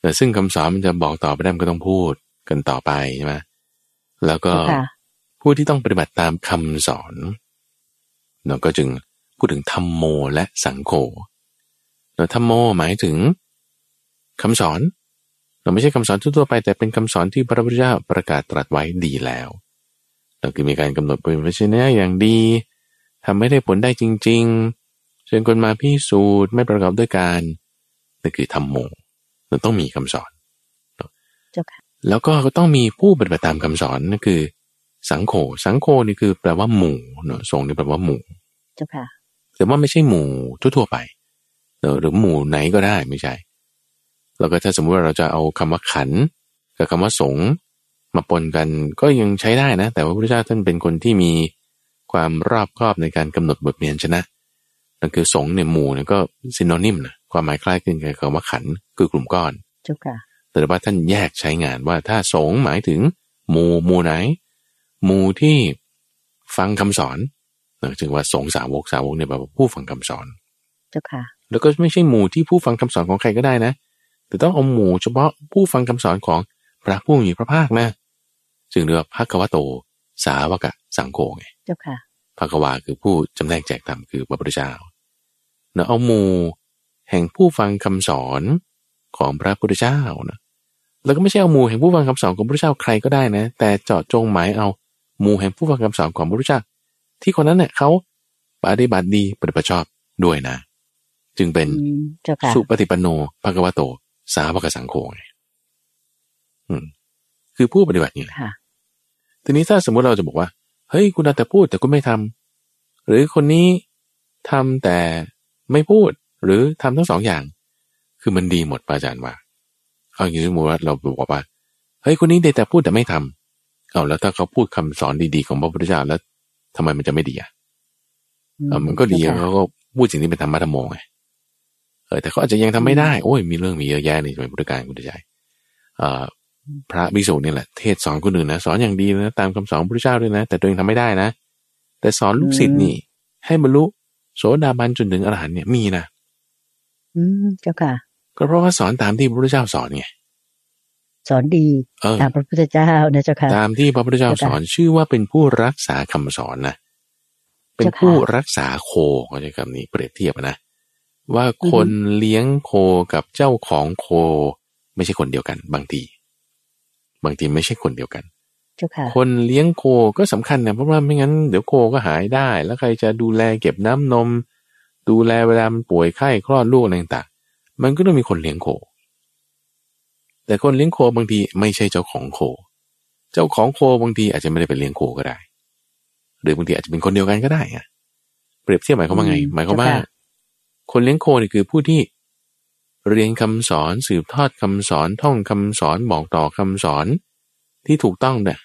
แต่ซึ่งคำสอนมันจะบอกต่อไปได้มันก็ต้องพูด กันต่อไปใช่ไหมแล้วก็ผู้ที่ต้องปฏิบัติตามคำสอนเราก็จึงพูดถึงธรรมโมและสังโฆแล้วธรรมโมหมายถึงคำสอน เราไม่ใช่คำสอนทั่วไป แต่เป็นคำสอนที่พระพุทธเจ้าประกาศตรัสไว้ดีแล้วเราคือมีการกำหนดเป็นวิชนะอย่างดีทำไม่ได้ผลได้จริง ๆ เชิญคนมาพิสูจน์ไม่ประกอบด้วยการนั่นคือธรรมโมเราต้องมีคำสอนเจ้าค่ะ แล้วก็ต้องมีผู้ปฏิบัติตามคำสอนนั่นคือ สังโฆสังโฆนี่คือแปลว่าหมู่เนอะทรงนี่แปลว่าหมู่เจ้าค่ะแต่ว่าไม่ใช่หมู่ทั่วๆไปเนอะหรือหมู่ไหนก็ได้ไม่ใช่ แล้วก็ถ้าสมมุติว่าเราจะเอาคำว่าขันธ์กับคำว่าสงฆ์มาปนกันก็ยังใช้ได้นะ แต่ว่าพระพุทธเจ้าท่านเป็นคนที่มีความรอบคอบในการกำหนดบทเรียนชนะนั่นคือสงฆ์เนี่ยหมู่เนี่ยก็ซินโนนิมนะความหมายคล้ายคลึงกับคำว่าขันธ์คือกลุ่มก้อนเจ้าค่ะ แต่ว่าท่านแยกใช้งานว่าถ้าสงฆ์หมายถึงหมู่หมู่ไหน หมู่ที่ฟังคำสอนนะจึงว่าสงฆ์สาวกสาวกเนี่ยแปลว่าผู้ฟังคำสอนเจ้าค่ะ แล้วก็ไม่ใช่หมู่ที่ผู้ฟังคำสอนของใครก็ได้นะ แต่ต้องเอาหมู่เฉพาะผู้ฟังคำสอนของพระผู้มีพระภาคนะจึงเรียกว่าพระกวโต สาวกะสังโฆไงเจ้าค่ะพระกวาคือผู้จำแนกแจกธรรมคือพระพุทธเจ้าเนาะเอาหมู่แห่งผู้ฟังคำสอน ของพระพุทธเจ้านะแล้วก็ไม่ใช่เอาหมู่แห่งผู้ฟังคำสอนของพระพุทธเจ้าใครก็ได้นะ แต่เจาะจงหมายเอาหมู่แห่งผู้ฟังคำสอนของพระพุทธเจ้า ที่คนนั้นเนี่ยเขาปฏิบัติดีปฏิบัติชอบด้วยนะ จึงเป็นอืมเจ้าค่ะสุปฏิปันโนภะคะวะโต สาวกสังโฆไงอืมคือผู้ปฏิบัตินี่แหละค่ะทีนี้ถ้าสมมุติเราจะบอกว่า เฮ้ย คุณเอาแต่พูดแต่คุณไม่ทำหรือคนนี้ทำแต่ไม่พูดหรือทำทั้งสองอย่าง คือมันดีหมดปะอาจารย์ว่าเอาอย่างนี้สมมติว่าเราบอกว่าเฮ้ยคนนี้ได้แต่พูดแต่ไม่ทำเอาแล้วถ้าเขาพูดคำสอนดีๆของพระพุทธเจ้าแล้วทำไมมันจะไม่ดีอะเออมันก็ดีเจ้าค่ะเขาก็พูดสิ่งที่เป็นธรรมะธรรมโมไงเออแต่เขาอาจจะยังทำไม่ได้โอ้ยมีเรื่องมีเยอะแยะในสมัยพุทธกาลคุณใจเอ่อพระภิกษุนี่แหละเทศสอนคนอื่นนะสอนอย่างดีนะตามคำสอนพระพุทธเจ้าด้วยนะ แต่ตัวเองทำไม่ได้นะ แต่สอนลูกศิษย์นี่ ให้บรรลุโสดาบันจนถึงอรหันต์เนี่ยมีนะ อืมเจ้าค่ะ ก็เพราะว่าสอนตามที่พระพุทธเจ้าสอนไงสอนดีเออตามพระพุทธเจ้านะเจ้าค่ะตามที่พระพุทธเจ้าสอนชื่อว่าเป็นผู้รักษาคำสอนนะเป็นเจ้าค่ะผู้รักษาโคเขาใช้คำนี้เปรียบเทียบอะนะว่าคนเลี้ยงโคกับเจ้าของโค ไม่ใช่คนเดียวกัน บางที บางทีไม่ใช่คนเดียวกันเจ้าค่ะคนเลี้ยงโคก็สำคัญนะเพราะว่าไม่งั้นเดี๋ยวโคก็หายได้ แล้วใครจะดูแลเก็บน้ำนม ดูแลเวลามันป่วยไข้คลอดลูกอะไรต่างๆ มันก็ต้องมีคนเลี้ยงโค แต่คนเลี้ยงโคบางทีไม่ใช่เจ้าของโค เจ้าของโคบางทีอาจจะไม่ได้เป็นเลี้ยงโคก็ได้ หรือบางทีอาจจะเป็นคนเดียวกันก็ได้อะเปรียบเทียบหมายความว่าไงอืมหมายความว่าเจ้าค่ะคนเลี้ยงโคนี่คือผู้ที่เรียนคำสอนสืบทอดคำสอนท่องคำสอนบอกต่อคำสอนที่ถูกต้องเนี่ย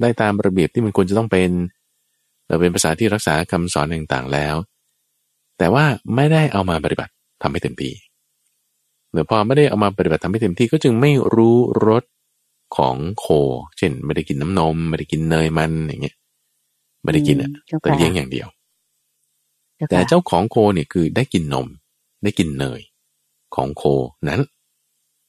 ได้ตามระเบียบที่มันควรจะต้องเป็นเราเป็นภาษาที่รักษาคำสอนต่างๆแล้ว แต่ว่าไม่ได้เอามาปฏิบัติทำให้เต็มที่ เดี๋ยวพอไม่ได้เอามาปฏิบัติทำให้เต็มที่ก็จึงไม่รู้รสของโค เช่น ไม่ได้กินน้ำนม ไม่ได้กินเนยมันอย่างเงี้ยไม่ได้กินอะอืมเจ้าแต่ค่ะเลี้ยงอย่างเดียวเจ้าแต่ค่ะเจ้าของโคเนี่ยคือได้กินนม ได้กินเนย ของโคนั้น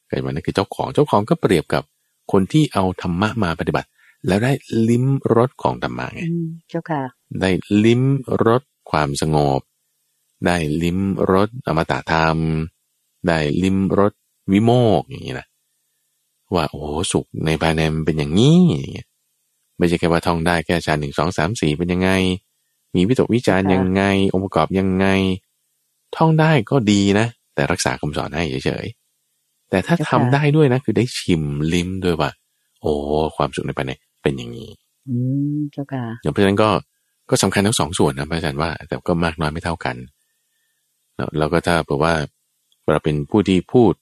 เกิดมานั่นคือเจ้าของเจ้าของก็เปรียบกับคนที่เอาธรรมะมาปฏิบัติ แล้วได้ลิ้มรสของธรรมะไงอืมเจ้าค่ะ ได้ลิ้มรสความสงบ ได้ลิ้มรสอมตะธรรม ได้ลิ้มรสวิโมกข์อย่างนี้นะว่าโอ้โหสุขในภายในมันเป็นอย่างนี้อย่างเงี้ยไม่ใช่แค่ว่าท่องได้แค่ชาหนึ่งสองสามสี่เป็นยังไง มีวิตกวิจารณ์ค่ะยังไง องค์ประกอบยังไง ท่องได้ก็ดีนะ แต่รักษาคำสอนให้เฉยๆแต่ถ้าทำได้ด้วยนะ คือได้ชิมลิ้มด้วยว่า โอ้ความสุขในภายในเป็นอย่างนี้ อืมเจ้าค่ะอย่างเพราะฉะนั้นก็ก็สำคัญทั้งสองส่วนนะพระอาจารย์ว่า แต่ก็มากน้อยไม่เท่ากันแล้วแล้วก็ถ้าเผื่อว่า เราเป็นผู้ที่พูด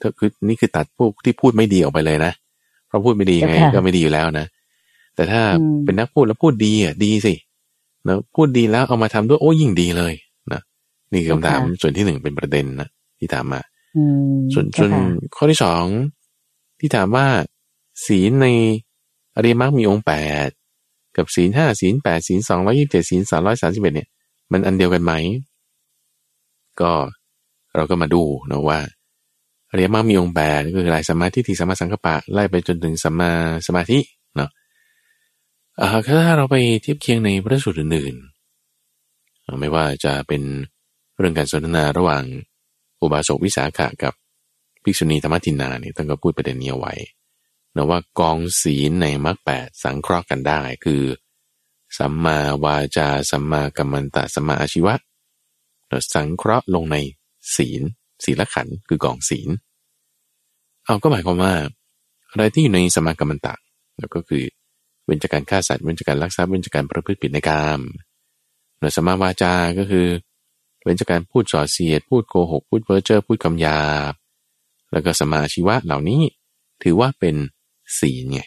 ถ้าคือนี่คือตัดพวกที่พูดไม่ดีออกไปเลยนะเพราะพูดไม่ดีไงค่ะก็ไม่ดีอยู่แล้วนะ แต่ถ้าอืมเป็นนักพูดแล้วพูดดีอะดีสิแล้วพูดดีแล้วเอามาทำด้วยโอ้ยิ่งดีเลยนะนี่คือคำถามส่วนที่หนึ่งเป็นประเด็นนะที่ถามมาอืมส่วนส่เจ้าวนค่ะข้อที่สองที่ถามว่าศีลในอริยมรรคมีองค์แปดกับศีลห้าศีลแปดศีลสองร้อยี่สิบเจ็ดศีลสามร้อยสามสิบเอ็ดเนี่ย มันอันเดียวกันไหม ก็ เราก็มาดูนะว่าอริยมรรคมีองค์แปดก็คือลายสมมาทิฏฐิสัมมาสังกัปปะไล่ไปจนถึงสัมมาสมาธิเนาะถ้าเราไปเทียบเคียงในพระสูตรอื่นๆไม่ว่าจะเป็นเรื่องการสนทนาระหว่างอุบาสกวิสาขะกับภิกษุณีธรรมทินนาเนี่ยท่านก็พูดประเด็นนี้เอาไว้นะว่ากองศีลในมรรคแปดสังเคราะห์กันได้คือ สัมมาวาจา สัมมากัมมันตะสัมมาอาชีวะเราสังเคราะห์ลงใน ศีล ศีลขันธ์คือกองศีล เอาก็หมายความว่า อะไรที่อยู่ในสมมากัมมันตะแล้วก็คือเว้นจากการฆ่าสัตว์เว้นจากการลักทรัพย์เว้นจากการประพฤติผิดในกามแล้วสัมมาวาจา ก็คือ เว้นจากการพูดส่อเสียด พูดโกหก พูดเพ้อเจ้อพูดคำหยาบ แล้วก็สมมาอาชีวะเหล่านี้ ถือว่าเป็นศีลไง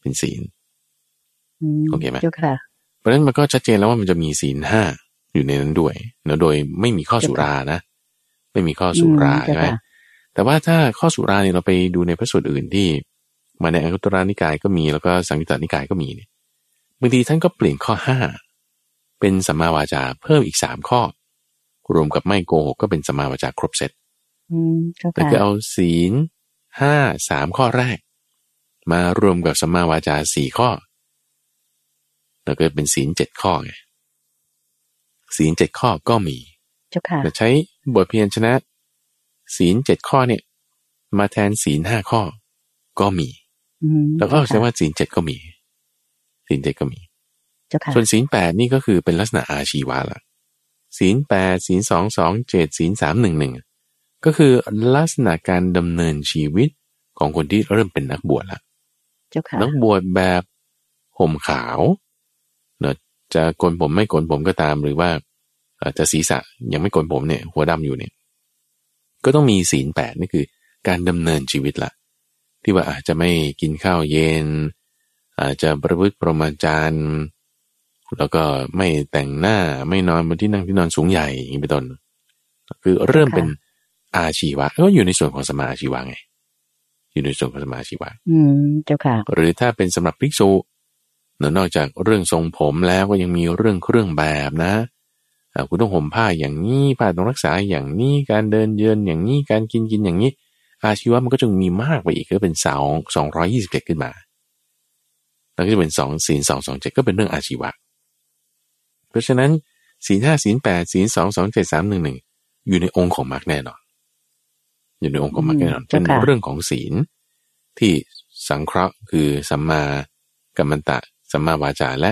เป็นศีลอืมโอเคไหมเจ้าค่ะเพราะฉะนั้นมันก็ชัดเจนแล้วว่ามันจะมีศีลห้าอยู่ในนั้นด้วยเนะโดยไม่มีข้อสุรานะ ไม่มีข้อสุราอืมใช่ไหมเจ้าค่ะแต่ว่าถ้าข้อสุราเนี่ยเราไปดูในพระสูตรอื่นที่ มาในอังคุตรานิกายก็มีแล้วก็สังยุตตนิกายก็มีเนี่ยบางทีท่านก็เปลี่ยนข้อห้าเป็นสัมมาวาจาเพิ่มอีกสามข้อ รวมกับไม่โกหกก็เป็นสัมมาวาจาครบเซตอืมเจ้าแต่ค่ะคือเอาศีลห้าสามข้อแรก มารวมกับสัมมาวาจาสี่ข้อแล้วก็เป็นศีลเจ็ดข้อไงศีลเจ็ดข้อก็มีเจ้าค่ะแต่ใช้บทเพียรชนะ ศีลเจ็ดข้อเนี่ย มาแทนศีลห้าข้อ ก็มีอืมแล้วก็ใช้ว่าศีลเจ็ดก็มี ศีลเจ็ดก็มีเจ้าค่ะส่วนศีลแปดนี่ก็คือเป็นลักษณะอาชีวะละศีลแปดศีลสองสองเจ็ดศีลสามหนึ่งหนึ่งก็คือลักษณะการดำเนินชีวิตของคนที่เริ่มเป็นนักบวชละเจ้าค่ะนักบวชแบบห่มขาวเนอะจะโกนผมไม่โกนผมก็ตามหรือว่า เอ่อจะศีรษะยังไม่โกนผมเนี่ยหัวดำอยู่เนี่ยก็ต้องมีศีลแปดนี่คือ การดำเนินชีวิตละที่ว่าอาจจะไม่กินข้าวเย็น อาจจะประพฤติประมาจารย์แล้วก็ไม่แต่งหน้าไม่นอนบนที่นั่งที่นอนสูงใหญ่อย่างนี้เป็นต้นคือเริ่มเป็นอาชีวะก็อยู่ในส่วนของสมาอาชีวะไง อยู่ในส่วนของสมาอาชีวะ อืมเจ้าค่ะ หรือถ้าเป็นสำหรับภิกษุเนอะนอกจากเรื่องทรงผมแล้วก็ยังมีเรื่องเครื่องแบบนะอ่า คุณต้องห่มผ้าอย่างนี้ผ้าต้องรักษาอย่างนี้การเดินเยือนอย่างนี้การกินกินอย่างนี้ อาชีวะมันก็จะมีมากไปอีกก็เป็นสองสองร้อยี่สิบเจ็ดขึ้นมาแล้วก็จะเป็นสองศีลสองสองเจ็ดก็เป็นเรื่องอาชีวะ เพราะฉะนั้นศีลห้าศีลแปดศีลสองสองเจ็ดสามหนึ่งหนึ่งอยู่ในองค์ของมรรคแน่นอน อยู่ในองค์ของมรรคแน่นอนอืมเป็นเจ้าค่ะเรื่องของศีลที่สังเคราะห์คือสัมมากัมมันตะ สัมมาวาจาและ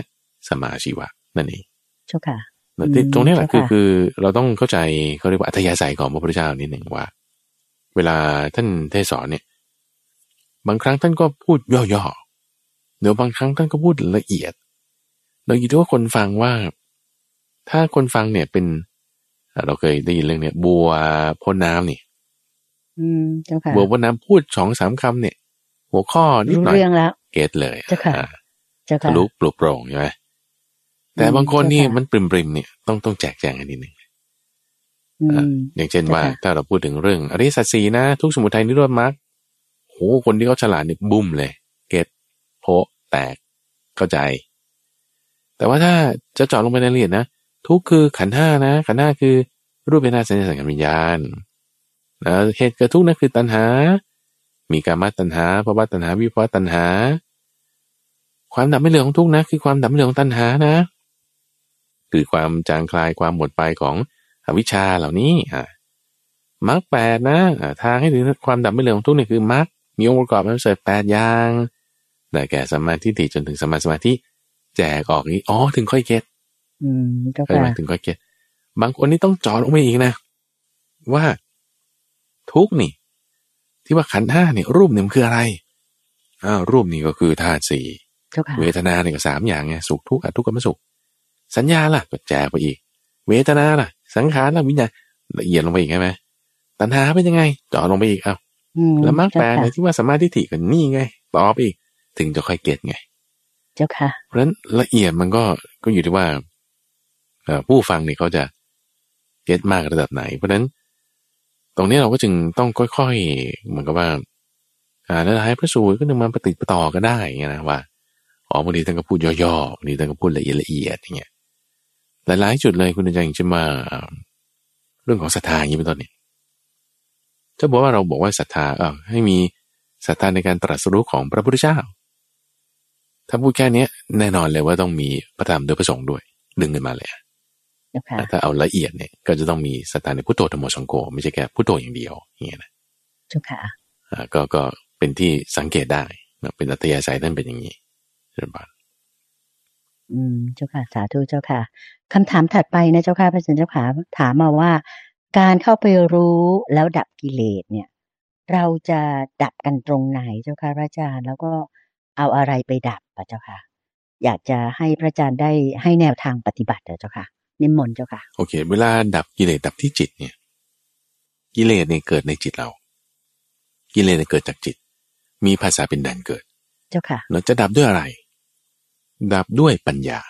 สัมมาอาชีวะนั่นเองเจ้าค่ะแต่ที่อืมตรงนี้แหละคือเจ้าค่ะคือเราต้องเข้าใจเขาเรียกว่าอัธยาศัยของพระพุทธเจ้านิดหนึ่งว่า เวลาท่านเทศสอนเนี่ย บางครั้งท่านก็พูดย่อๆเดี๋ยวบางครั้งท่านก็พูดละเอียดเราอยู่ที่ว่าคนฟังว่า ถ้าคนฟังเนี่ยเป็นอะเราเคยได้ยินเรื่องเนี่ย บัวพ่นน้ำนี่อืมเจ้าค่ะบัวพ่นน้ำพูดสองสามคำเนี่ย หัวข้อนิดรู้หน่อยเรื่องแล้วเก็ตเลยเจ้าค่ะอ่าเจ้าทะค่ะลุปลุกโปร่งใช่ไหม แต่อืมบางคนนี่เจ้าค่ะมันปริมๆเนี่ยต้องต้องแจกแจงกันนิดหนึ่งอืมอย่างเช่นเจ้าว่าค่ะถ้าเราพูดถึงเรื่องอริยสัจสีนะ ทุกสมุทัยนิโรธมรรคโหคนที่เขาฉลาดเนี่ยบุ้มเลย เก็ตโพะแตกเข้าใจ แต่ว่าถ้าจะเจาะลงไปในรายละเอียดนะทุกคือขันธ์ห้านะ ขันธ์ห้าคือ รูปเป็นหน้าสัญญาสังขารวิญญาณนะเหตุเกิดทุกข์นั่นคือตัณหา มีการมาตัณหาภาวะตัณหาวิภาวะตัณหา ความดับไม่เหลือของทุกข์นะ คือความดับไม่เหลือของตัณหานะ คือความจางคลายความหมดไปของอวิชชาเหล่านี้อะมรรคแปดนะอะทางให้ถึงความดับไม่เหลือของทุกข์เนี่ยคือมรรคมีองค์ประกอบมันเสริฐแปดอย่างได้แก่สมมาธิฏฐิจนถึงสมมาสมาธิแจกออกนี้อ๋อถึงค่อยเก็ตอืมเจ้าใช่ไหมค่ะถึงค่อยเก็ตบางคนนี่ต้องเจอลงไปอีกนะ ว่าทุกข์นี่ ที่ว่าขันธ์ห้าเนี่ยรูปเนี่ยมันคืออะไรอ้าวรูปนี่ก็คือธาตุสี่เจ้าค่ะเวทนาเนี่ยก็สามอย่างไงสุขทุกข์อทุกข์กับไม่สุข สัญญาล่ะก็แจกไปอีก เวทนาล่ะ สังขารล่ะวิญญาณละเอียดลงไปอีกใช่ไหมตัณหาเป็นยังไงเจาะลงไปอีกอ้าวอืมแล้วมรรคแปดเจ้าเนี่ยค่ะที่ว่าสมมาธิฏฐิก็นี่ไงต่อไปอีกถึงจะค่อยเก็ตไง เจ้าค่ะ เพราะฉะนั้นละเอียดมันก็ก็อยู่ที่ว่าเอ่อผู้ฟังเนี่ยเขาจะเก็ตมากระดับไหน เพราะฉะนั้น ตรงนี้เราก็จึงต้องค่อยๆเหมือนกับว่าอ่าแล้วให้พระสูตรก็นึงมาปฏิดประต่อก็ได้อย่างเงี้ยนะว่าอ๋อบางทีท่านก็พูดย่อๆบางทีท่านก็พูดละเอียดละเอียดอย่างเงี้ย หลายๆ จุดเลยคุณอาจารย์อย่างเช่นว่าอ่าเรื่องของศรัทธาอย่างนี้เป็นต้นเนี่ยถ้าบอกว่าเราบอกว่าศรัทธาเออให้มีศรัทธาในการตรัสรู้ของพระพุทธเจ้า ถ้าพูดแค่เนี้ยแน่นอนเลยว่าต้องมีพระธรรมโดยพระสงฆ์ด้วย ดึงขึ้นมาเลยอะเจ้าค่ะถ้าเอาละเอียดเนี่ยก็จะต้องมีศรัทธาในพุทโธธรรมโอสังโฆไม่ใช่แค่พุทโธอย่างเดียวอย่างเงี้ยนะเจ้าค่ะอ่าก็ก็เป็นที่สังเกตได้นะเป็นอัตยาศัยท่านเป็นอย่างนี้เรียนบานอืมเจ้าค่ะ สาธุเจ้าค่ะ คำถามถัดไปนะเจ้าค่ะพระอาจารย์เจ้าค่ะถามมาว่า การเข้าไปรู้แล้วดับกิเลสเนี่ย เราจะดับกันตรงไหนเจ้าค่ะพระอาจารย์ แล้วก็เอาอะไรไปดับอะเจ้าค่ะ อยากจะให้พระอาจารย์ได้ให้แนวทางปฏิบัติเถอะเจ้าค่ะนิมนต์เจ้าค่ะ โอเค เวลาดับกิเลสดับที่จิตเนี่ย กิเลสเนี่ยเกิดในจิตเรา กิเลสเนี่ยเกิดจากจิต มีภาษาเป็นแดนเกิด เจ้าค่ะ เราจะดับด้วยอะไร ดับด้วยปัญญา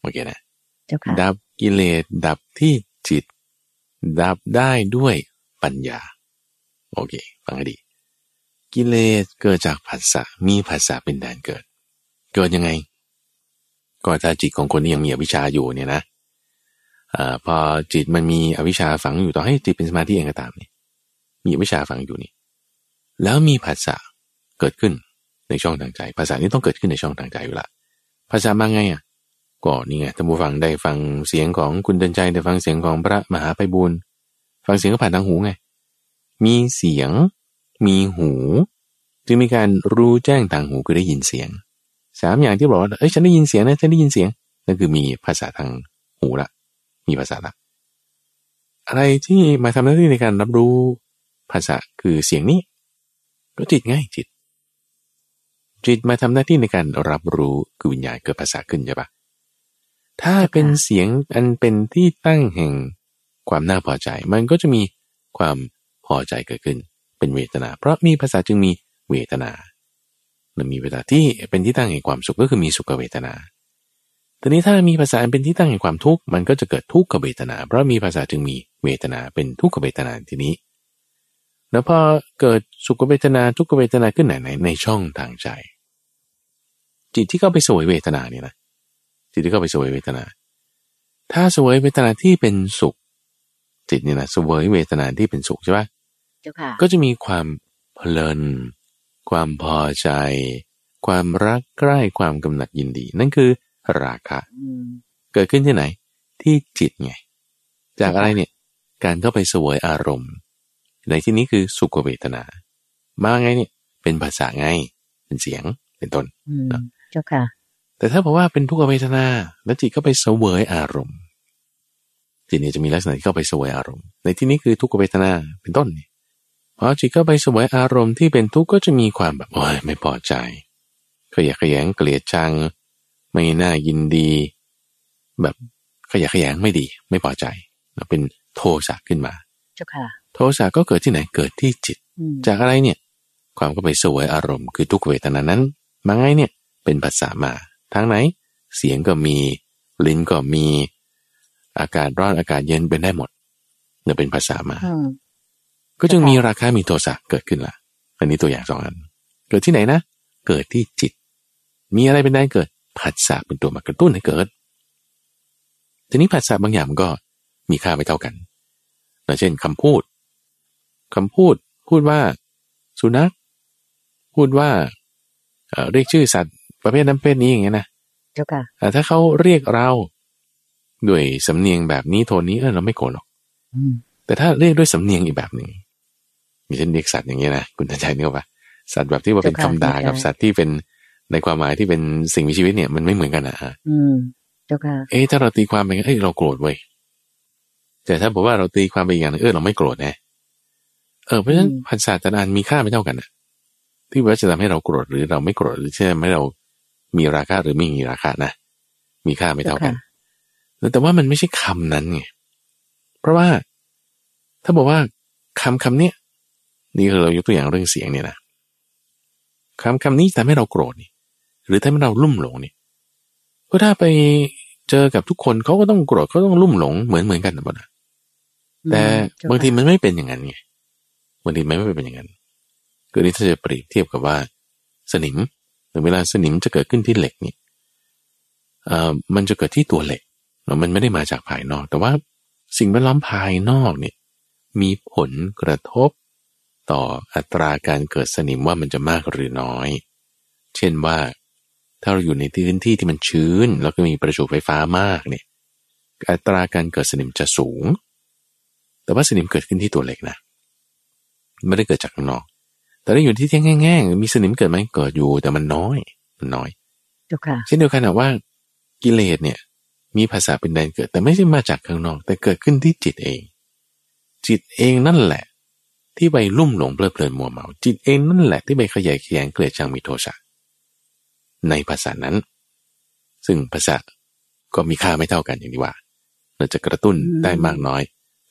โอเคนะเจ้าค่ะ ดับกิเลสดับที่จิต ดับได้ด้วยปัญญา โอเค ฟังให้ดี กิเลสเกิดจากผัสสะมีผัสสะเป็นแดนเกิด เกิดยังไง ก็ถ้าจิตของคนที่ยังมีอวิชชาอยู่เนี่ยนะอพอจิตมันมีอวิชชาฝังอยู่ต่อให้จิตเป็นสมาธิเองก็ตามนี่มีอวิชชาฝังอยู่นี่ แล้วมีผัสสะเกิดขึ้นในช่องทางใจภาษานี้ต้องเกิดขึ้นในช่องทางใจอยู่ละภาษามาไงอะ ก็นี่ไงท่านผู้ฟังได้ฟังเสียงของคุณเดินใจได้ฟังเสียงของพระมหาไพบูลฟังเสียงก็ผ่านทางหูไง มีเสียง มีหู จึงมีการรู้แจ้งทางหูคือได้ยินเสียงสามอย่างที่บอกว่าเอ้ยฉันได้ยินเสียงนะฉันได้ยินเสียงนั่นคือมีภาษาทางหูละ มีภาษาละ อะไรที่มาทำหน้าที่ในการรับรู้ภาษาคือเสียงนี้ก็จิตไงจิต จิตมาทำหน้าที่ในการรับรู้คือวิญญาณเกิดภาษาขึ้นใช่ปะ ถ้าเป็นเสียงอันเป็นที่ตั้งแห่งความน่าพอใจ มันก็จะมีความพอใจเกิดขึ้น เป็นเวทนา เพราะมีภาษาจึงมีเวทนามันมีเวทนาที่เป็นที่ตั้งแห่งความสุขก็คือมีสุขเวทนาทีนี้ถ้ามีภาษาเป็นที่ตั้งแห่งความทุกข์มันก็จะเกิดทุกขเวทนา เพราะมีภาษาจึงมีเวทนาเป็นทุกขเวทนาทีนี้ แล้วพอเกิดสุขเวทนาทุกขเวทนาขึ้นไหนไหนในช่องทางใจ จิตที่เข้าไปสวยเวทนาเนี่ยนะ จิตที่เข้าไปสวยเวทนา ถ้าสวยเวทนาที่เป็นสุข จิตนี่นะสวยเวทนาที่เป็นสุขใช่ปะก็จะมีความเพลิน ความพอใจ ความรักใกล้ความกำหนัดยินดี นั่นคือราคะเกิดขึ้นที่ไหน ที่จิตไง จากอะไรเนี่ย การเข้าไปสวยอารมณ์ ในที่นี้คือสุขเวทนา มาไงเนี่ย เป็นภาษาไง เป็นเสียง เป็นต้นเจ้าค่ะ แต่ถ้าบอกว่าเป็นทุกขเวทนา แล้วจิตก็ไปเสวยอารมณ์จิตเนี่ยจะมีลักษณะที่เข้าไปเสวยอารมณ์ ในที่นี้คือทุกขเวทนาเป็นต้นนี่พอจิตเข้าไปเสวยอารมณ์ที่เป็นทุกข์ก็จะมีความแบบโอ้ยไม่พอใจขยะขยงเกลียดชัง ไม่น่ายินดี แบบขยะขยงไม่ดี ไม่พอใจเป็นโทสะขึ้นมาเจ้าค่ะโทสะก็เกิดที่ไหนเกิดที่จิต จากอะไรเนี่ย ความก็ไปสวยอารมณ์คือทุกเวทนานั้นมาไงเนี่ยเป็นภาษามา ทางไหน เสียงก็มี ลิ้นก็มี อากาศร้อนอากาศเย็นเป็นได้หมดเนี่ยเป็นภาษามา ก็จึงมีราคามีโทสะเกิดขึ้นละอันนี้ตัวอย่างสองอัน เกิดที่ไหนนะ เกิดที่จิต มีอะไรเป็นได้เกิดผัสสะเป็นตัวมากระตุ้นให้เกิด ทีนี้ผัสสะบางอย่างมันก็มีค่าไม่เท่ากันเช่นคำพูดคำพูดพูดว่า สุนัข พูดว่าเรียกชื่อสัตว์ ประเภทนั้นประเภทนี้อย่างเงี้ยนะเจ้าค่ะถ้าเขาเรียกเราด้วยสำเนียงแบบนี้โทนนี้เออเราไม่โกรธหรอกแต่ถ้าเรียกด้วยสำเนียงอีกแบบหนึ่งมีเช่นเรียกสัตว์อย่างเงี้ยนะคุณทันใจนึกว่าสัตว์แบบที่ว่าเป็นคำด่ากับสัตว์ที่เป็นในความหมายที่เป็นสิ่งมีชีวิตเนี่ยมันไม่เหมือนกันนะฮะอืมเจ้าค่ะเอ๊ะถ้าเราตีความไปเอ้ยเราโกรธเว้ยแต่ถ้าบอกว่าเราตีความไปอย่างเออเราไม่โกรธนะเออเพราะฉะนั้นภาษาแต่ละอันมีค่าไม่เท่ากันนะที่ว่าจะทำให้เราโกรธหรือเราไม่โกรธหรือเช่นให้เรา มีราคาหรือไม่มีราคานะ มีค่าไม่เท่ากัน แต่ว่ามันไม่ใช่คำนั้นไง เพราะว่า ถ้าบอกว่าคำคำเนี้ยนี่คือเรายกตัวอย่างเรื่องเสียงเนี่ยนะคำคำนี้ทำให้เราโกรธนี่หรือทำให้เราลุ่มหลงนี่ก็ถ้าไปเจอกับทุกคนเขาก็ต้องโกรธเขาต้องลุ่มหลงเหมือนเหมือนกันนะบนะแต่บางทีมันไม่เป็นอย่างนั้นไงบางทีมันไม่เป็นอย่างนั้นคือนี่ถ้าจะเปรียบเทียบกับว่า สนิม เวลาสนิมจะเกิดขึ้นที่เหล็กนี่เอ่อมันจะเกิดที่ตัวเหล็ก มันไม่ได้มาจากภายนอก แต่ว่าสิ่งแวดล้อมภายนอกเนี่ยมีผลกระทบต่ออัตราการเกิดสนิมว่ามันจะมากหรือน้อย เช่นว่า ถ้าเราอยู่ในพื้นที่ที่มันชื้น แล้วก็มีประจุไฟฟ้ามากเนี่ย อัตราการเกิดสนิมจะสูง แต่ว่าสนิมเกิดขึ้นที่ตัวเหล็กนะ ไม่ได้เกิดจากข้างนอก แต่ถ้าอยู่ที่ที่แง่ๆมีสนิมเกิดไหมเกิดอยู่แต่มันน้อย มันน้อยเช่นเดียวกันนะว่ากิเลสเนี่ย มีภาษาเป็นแดนเกิด แต่ไม่ใช่มาจากข้างนอก แต่เกิดขึ้นที่จิตเอง จิตเองนั่นแหละ ที่ไปลุ่มหลงเพลิดเพลินมัวเมา จิตเองนั่นแหละที่ไปขยายแขยงเกลียดชังมีโทสะในภาษานั้น ซึ่งภาษาก็มีค่าไม่เท่ากันอย่างที่ว่าเราจะกระตุ้นได้มากน้อย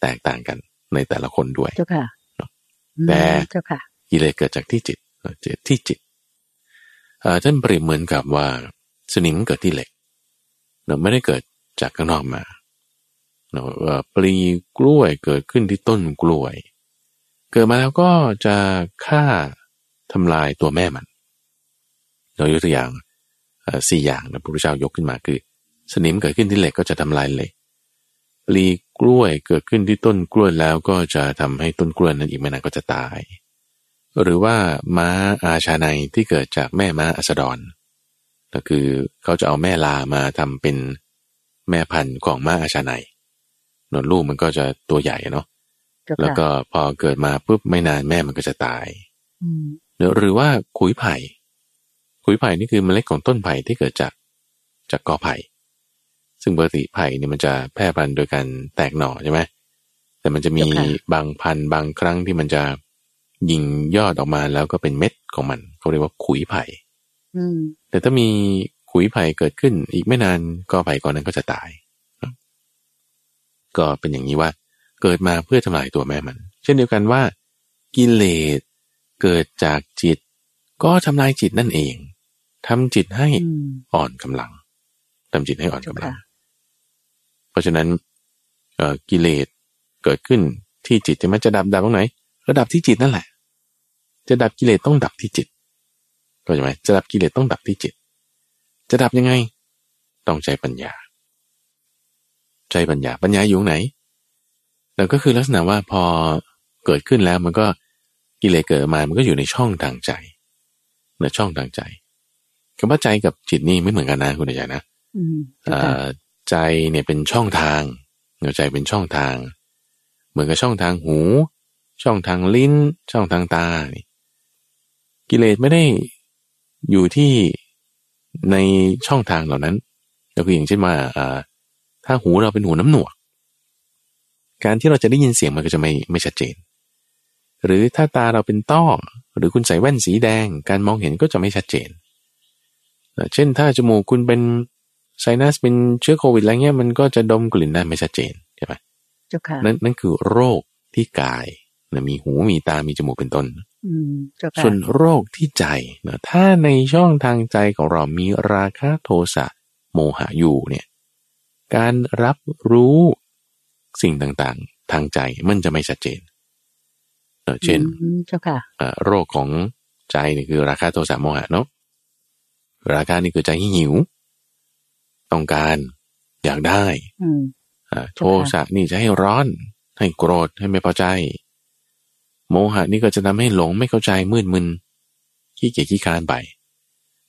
แตกต่างกันในแต่ละคนด้วย เจ้าค่ะ แต่เจ้าค่ะ กิเลสเกิดจากที่จิตเกิดที่จิตท่านเปรียบเหมือนกับว่า สนิมเกิดที่เหล็กเราไม่ได้เกิดจากข้างนอกมาเนาปลีกล้วยเกิดขึ้นที่ต้นกล้วย เกิดมาแล้วก็จะฆ่าทำลายตัวแม่มัน เรายกตัวอย่างสี่อย่างนะพระพุทธเจ้ายกขึ้นมาคือ สนิมเกิดขึ้นที่เหล็กก็จะทำลายเหล็กปลีกล้วยเกิดขึ้นที่ต้นกล้วยแล้วก็จะทำให้ต้นกล้วยนั้นอีกไม่นานก็จะตาย หรือว่าม้าอาชาในที่เกิดจากแม่ม้าอัสดร ก็คือเขาจะเอาแม่ลามาทำเป็นแม่พันธุ์ของม้าอาชาในนวลลูกมันก็จะตัวใหญ่เนาะเจ้าแล้วค่ะก็พอเกิดมาปุ๊บไม่นานแม่มันก็จะตายอืมหรือหรือว่าขุยไผ่ขุยไผ่นี่คือเมล็ดของต้นไผ่ที่เกิดจากจากกอไผ่ ซึ่งปกติไผ่เนี่ยมันจะแพร่พันธุ์โดยการแตกหน่อใช่ไหมแต่มันจะมีบางพันธุ์บางครั้งที่มันจะ ยิงยอดออกมาแล้วก็เป็นเม็ดของมันเขาเรียกว่าขุยไผ่อืมแต่ถ้ามีขุยไผ่เกิดขึ้น อีกไม่นานกอไผ่ก่อนนั้นก็จะตาย ก็เป็นอย่างนี้ว่า เกิดมาเพื่อทำลายตัวแม่มัน เช่นเดียวกันว่า กิเลสเกิดจากจิต ก็ทำลายจิตนั่นเองทำจิตให้อืมอ่อนกำลังทำจิตให้อ่อนกำลังค่ะเพราะฉะนั้นเอ่อกิเลสเกิดขึ้นที่จิตจะมันจะดับดับตรงไหน ระดับที่จิตนั่นแหละ จะดับกิเลสต้องดับที่จิตเข้าใจไหมจะดับกิเลสต้องดับที่จิต จะดับยังไง ต้องใช้ปัญญา ใช้ปัญญาปัญญาอยู่ตรงไหนแล้วก็คือลักษณะว่าพอเกิดขึ้นแล้วมันก็กิเลสเกิดมา มันก็อยู่ในช่องทางใจในช่องทางใจคำว่าใจกับจิตนี่ไม่เหมือนกันนะคุณอาจารย์นะอืมเจ้าเอ่ค่ะอใจเนี่ยเป็นช่องทางเนื้อใจเป็นช่องทาง เหมือนกับช่องทางหู ช่องทางลิ้น ช่องทางตานี่กิเลสไม่ได้อยู่ที่ในช่องทางเหล่านั้นก็คืออย่างเช่นว่าอ่าถ้าหูเราเป็นหูน้ำหนวก การที่เราจะได้ยินเสียงมันก็จะไม่ไม่ชัดเจน หรือถ้าตาเราเป็นต้อ หรือคุณใส่แว่นสีแดง การมองเห็นก็จะไม่ชัดเจนเอ่อเช่นถ้าจมูกคุณเป็นไซนัสเป็นเชื้อโควิดอะไรเงี้ยมันก็จะดมกลิ่นได้ไม่ชัดเจนใช่ไหมเจ้าค่ะนั่นนั่นคือโรคที่กาย นะมีหูมีตามีจมูกเป็นต้นอืมเจ้าค่ะส่วนโรคที่ใจนะถ้าในช่องทางใจของเรามีราคะโทสะโมหะอยู่เนี่ย การรับรู้สิ่งต่างๆ ทางใจมันจะไม่ชัดเจนเออเช่นอืมเจ้าค่ะเอ่อโรคของใจนี่คือราคะโทสะโมหะเนาะราคะนี่คือใจที่หิว ต้องการอยากได้อืมอ่าโทสะนี่จะให้ร้อน ให้โกรธให้ไม่พอใจ โมหะนี่ก็จะทำให้หลงไม่เข้าใจมืดมึนขี้เกียจขี้คร้านไป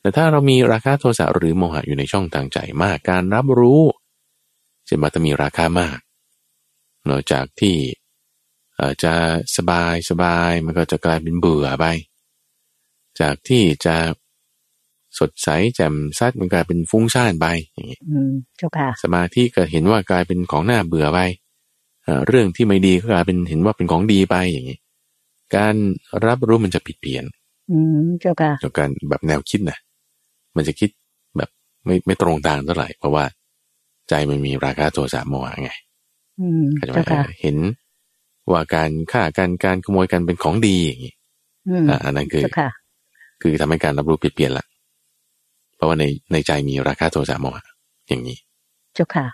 แต่ถ้าเรามีราคะโทสะหรือโมหะอยู่ในช่องทางใจมากการรับรู้เช่นมาจะมีราคามากเนอกจากที่เอ่อจะสบายสบายมันก็จะกลายเป็นเบื่อไป จากที่จะสดใสแจ่มซัดมันกลายเป็นฟุ้งซ่านไปอย่างนี้อืมเจ้าค่ะสมาธิก็เห็นว่ากลายเป็นของน่าเบื่อไปเอ่อเรื่องที่ไม่ดีก็กลายเป็นเห็นว่าเป็นของดีไปอย่างนี้ การรับรู้มันจะผิดเพี้ยน อืมเจ้าค่ะกับการแบบแนวคิดนะมันจะคิดแบบไม่ไม่ตรงทางเท่าไหร่ เพราะว่าใจมันมีราคะโทสะโมหะไง อืมเข้าใจไหมเจ้าค่ะเห็นว่าการฆ่าการการขโมยกันเป็นของดีอย่างนี้อืมอะอันนั้นคือเจ้าค่ะคือทำให้การรับรู้ผิดเปลี่ยนละ เพราะว่าในในใจมีราคะโทสะโมหะอย่างนี้ เจ้าค่ะ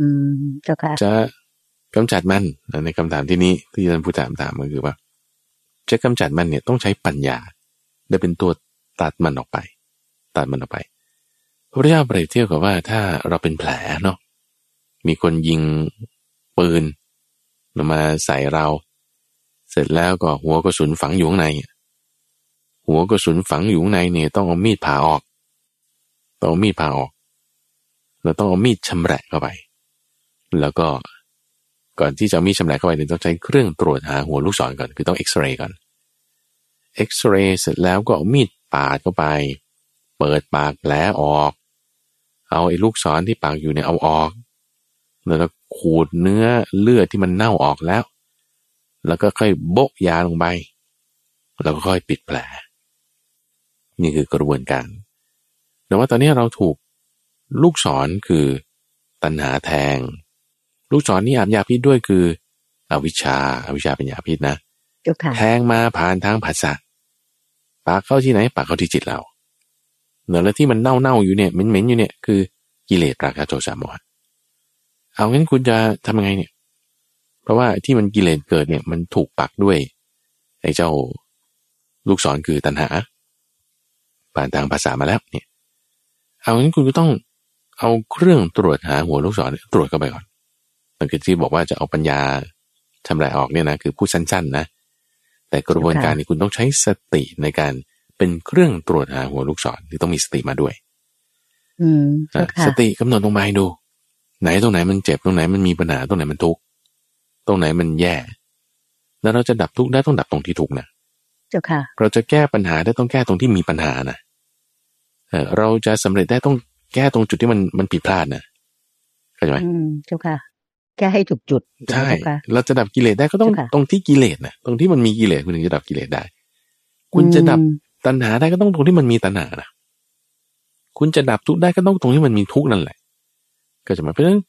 อืม เจ้าค่ะ จะกำจัดมันในคำถามที่นี้ที่ท่านผู้ถามถามก็คือว่า จะกำจัดมันเนี่ยต้องใช้ปัญญาได้เป็นตัวตัดมันออกไป ตัดมันออกไป พระพุทธเจ้าเปรียบเทียบกับว่าถ้าเราเป็นแผลเนาะมีคนยิงปืนมาใส่เรา เสร็จแล้วก็หัวกระสุนฝังอยู่ข้างใน หัวกระสุนฝังอยู่ข้างในเนี่ยต้องเอามีดผ่าออกต้องเอามีดผ่าออก เราต้องเอามีดชำแหละเข้าไป แล้วก็ ก่อนที่จะมีชำแหละเข้าไปเนี่ยต้องใช้เครื่องตรวจหาหัวลูกศรก่อนคือต้องเอ็กซเรย์ก่อนเอ็กซเรย์เสร็จแล้วก็เอามีดปาดเข้าไป เปิดปากแผลออก เอาไอ้ลูกศรที่ปากอยู่เนี่ยเอาออกแล้วก็ขูดเนื้อเลือดที่มันเน่าออกแล้ว แล้วก็ค่อยโบกยาลงไป แล้วก็ค่อยปิดแผล นี่คือกระบวนการ แต่ว่าตอนนี้เราถูกลูกศรคือตัณหาแทง ลูกศรนี่อาบยาพิษด้วยคือ อวิชชาอาวิชชาเป็นยาพิษนะเจ้าค่ะแทงมาผ่านทางผัสสะปากเข้าที่ไหนปากเข้าที่จิตเราเนื้อแล้วที่มันเน่าเน่าๆอยู่เนี่ยเหม็นเหม็นๆอยู่เนี่ยคือกิเลสราคะโทสะโมหะเอางั้นคุณจะทำยังไงเนี่ย เพราะว่าที่มันกิเลสเกิดเนี่ยมันถูกปักด้วยไอ้เจ้าลูกศรคือตัณหา ผ่านทางภาษามาแล้วเนี่ย เอางั้นคุณก็ต้องเอาเครื่องตรวจหาหัวลูกศรตรวจเข้าไปก่อน นั่นคือที่บอกว่าจะเอาปัญญาทำลายออกเนี่ยนะคือพูดสั้นๆนะ แต่กระบวนการนี้คุณต้องใช้สติในการเป็นเครื่องตรวจหาหัวลูกศรที่ต้องมีสติมาด้วย อืมเจ้าค่ะสติกำหนดลงไปดู ไหนตรงไหนมันเจ็บตรงไหนมันมีปัญหาตรงไหนมันทุกข์ตรงไหนมันแย่ แล้วเราจะดับทุกข์ได้ต้องดับตรงที่ทุกข์นะเจ้าค่ะ เราจะแก้ปัญหาได้ต้องแก้ตรงที่มีปัญหานะเออเราจะสำเร็จได้ต้องแก้ตรงจุดที่มันมันผิดพลาดนะเข้าใจไหมอืมเจ้าค่ะ แก้ให้ถูกจุดใช่เจ้าค่ะเราจะดับกิเลสได้ก็ต้องเจ้าค่ะตรงที่กิเลสนะตรงที่มันมีกิเลสคุณถึงจะดับกิเลสได้ คุณจะดับอืมตัณหาได้ก็ต้องตรงที่มันมีตัณหานะคุณจะดับทุกข์ได้ก็ต้องตรงที่มันมีทุกข์นั่นแหละ ก็จะมาเพราะฉะนั้น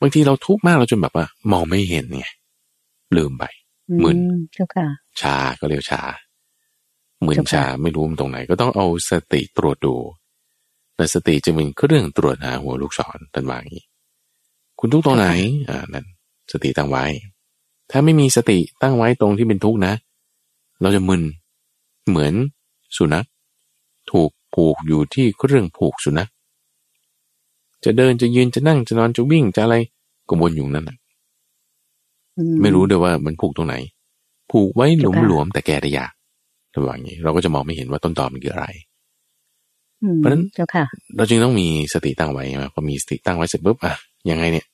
บางทีเราทุกข์มากเราจนแบบว่า มองไม่เห็นไงลืมไปมึนอืเจ้าค่ะชาก็เรียกชาเหมือนเจ้าค่ะชาไม่รู้มันตรงไหน ก็ต้องเอาสติตรวจดูแต่สติจะเป็นเครื่องตรวจหาหัวลูกศรตันว่าอย่างนี้ คุณทุกข์ตรงไหนอ่านั่นสติตั้งไว้ ถ้าไม่มีสติตั้งไว้ตรงที่เป็นทุกข์นะ เราจะมึนเหมือนสุนัขถูกผูกอยู่ที่เครื่องผูกสุนัขจะเดินจะยืนจะนั่งจะนอนจะวิ่งจะอะไรก็วนอยู่นั่นนะอืไม่รู้ด้วยว่ามันผูกตรงไหน ผูกไว้หลวมเจ้าค่ะหลวมแต่แก้ได้ยากระหว่างนี้ เราก็จะมองไม่เห็นว่าต้นตอมันคืออะไรอืมเพราะฉะนั้นเจ้าค่ะเราจึงต้องมีสติตั้งไว้ใช่ไหมพอมีสติตั้งไว้เสร็จปุ๊บอะยังไงเนี่ยอ่า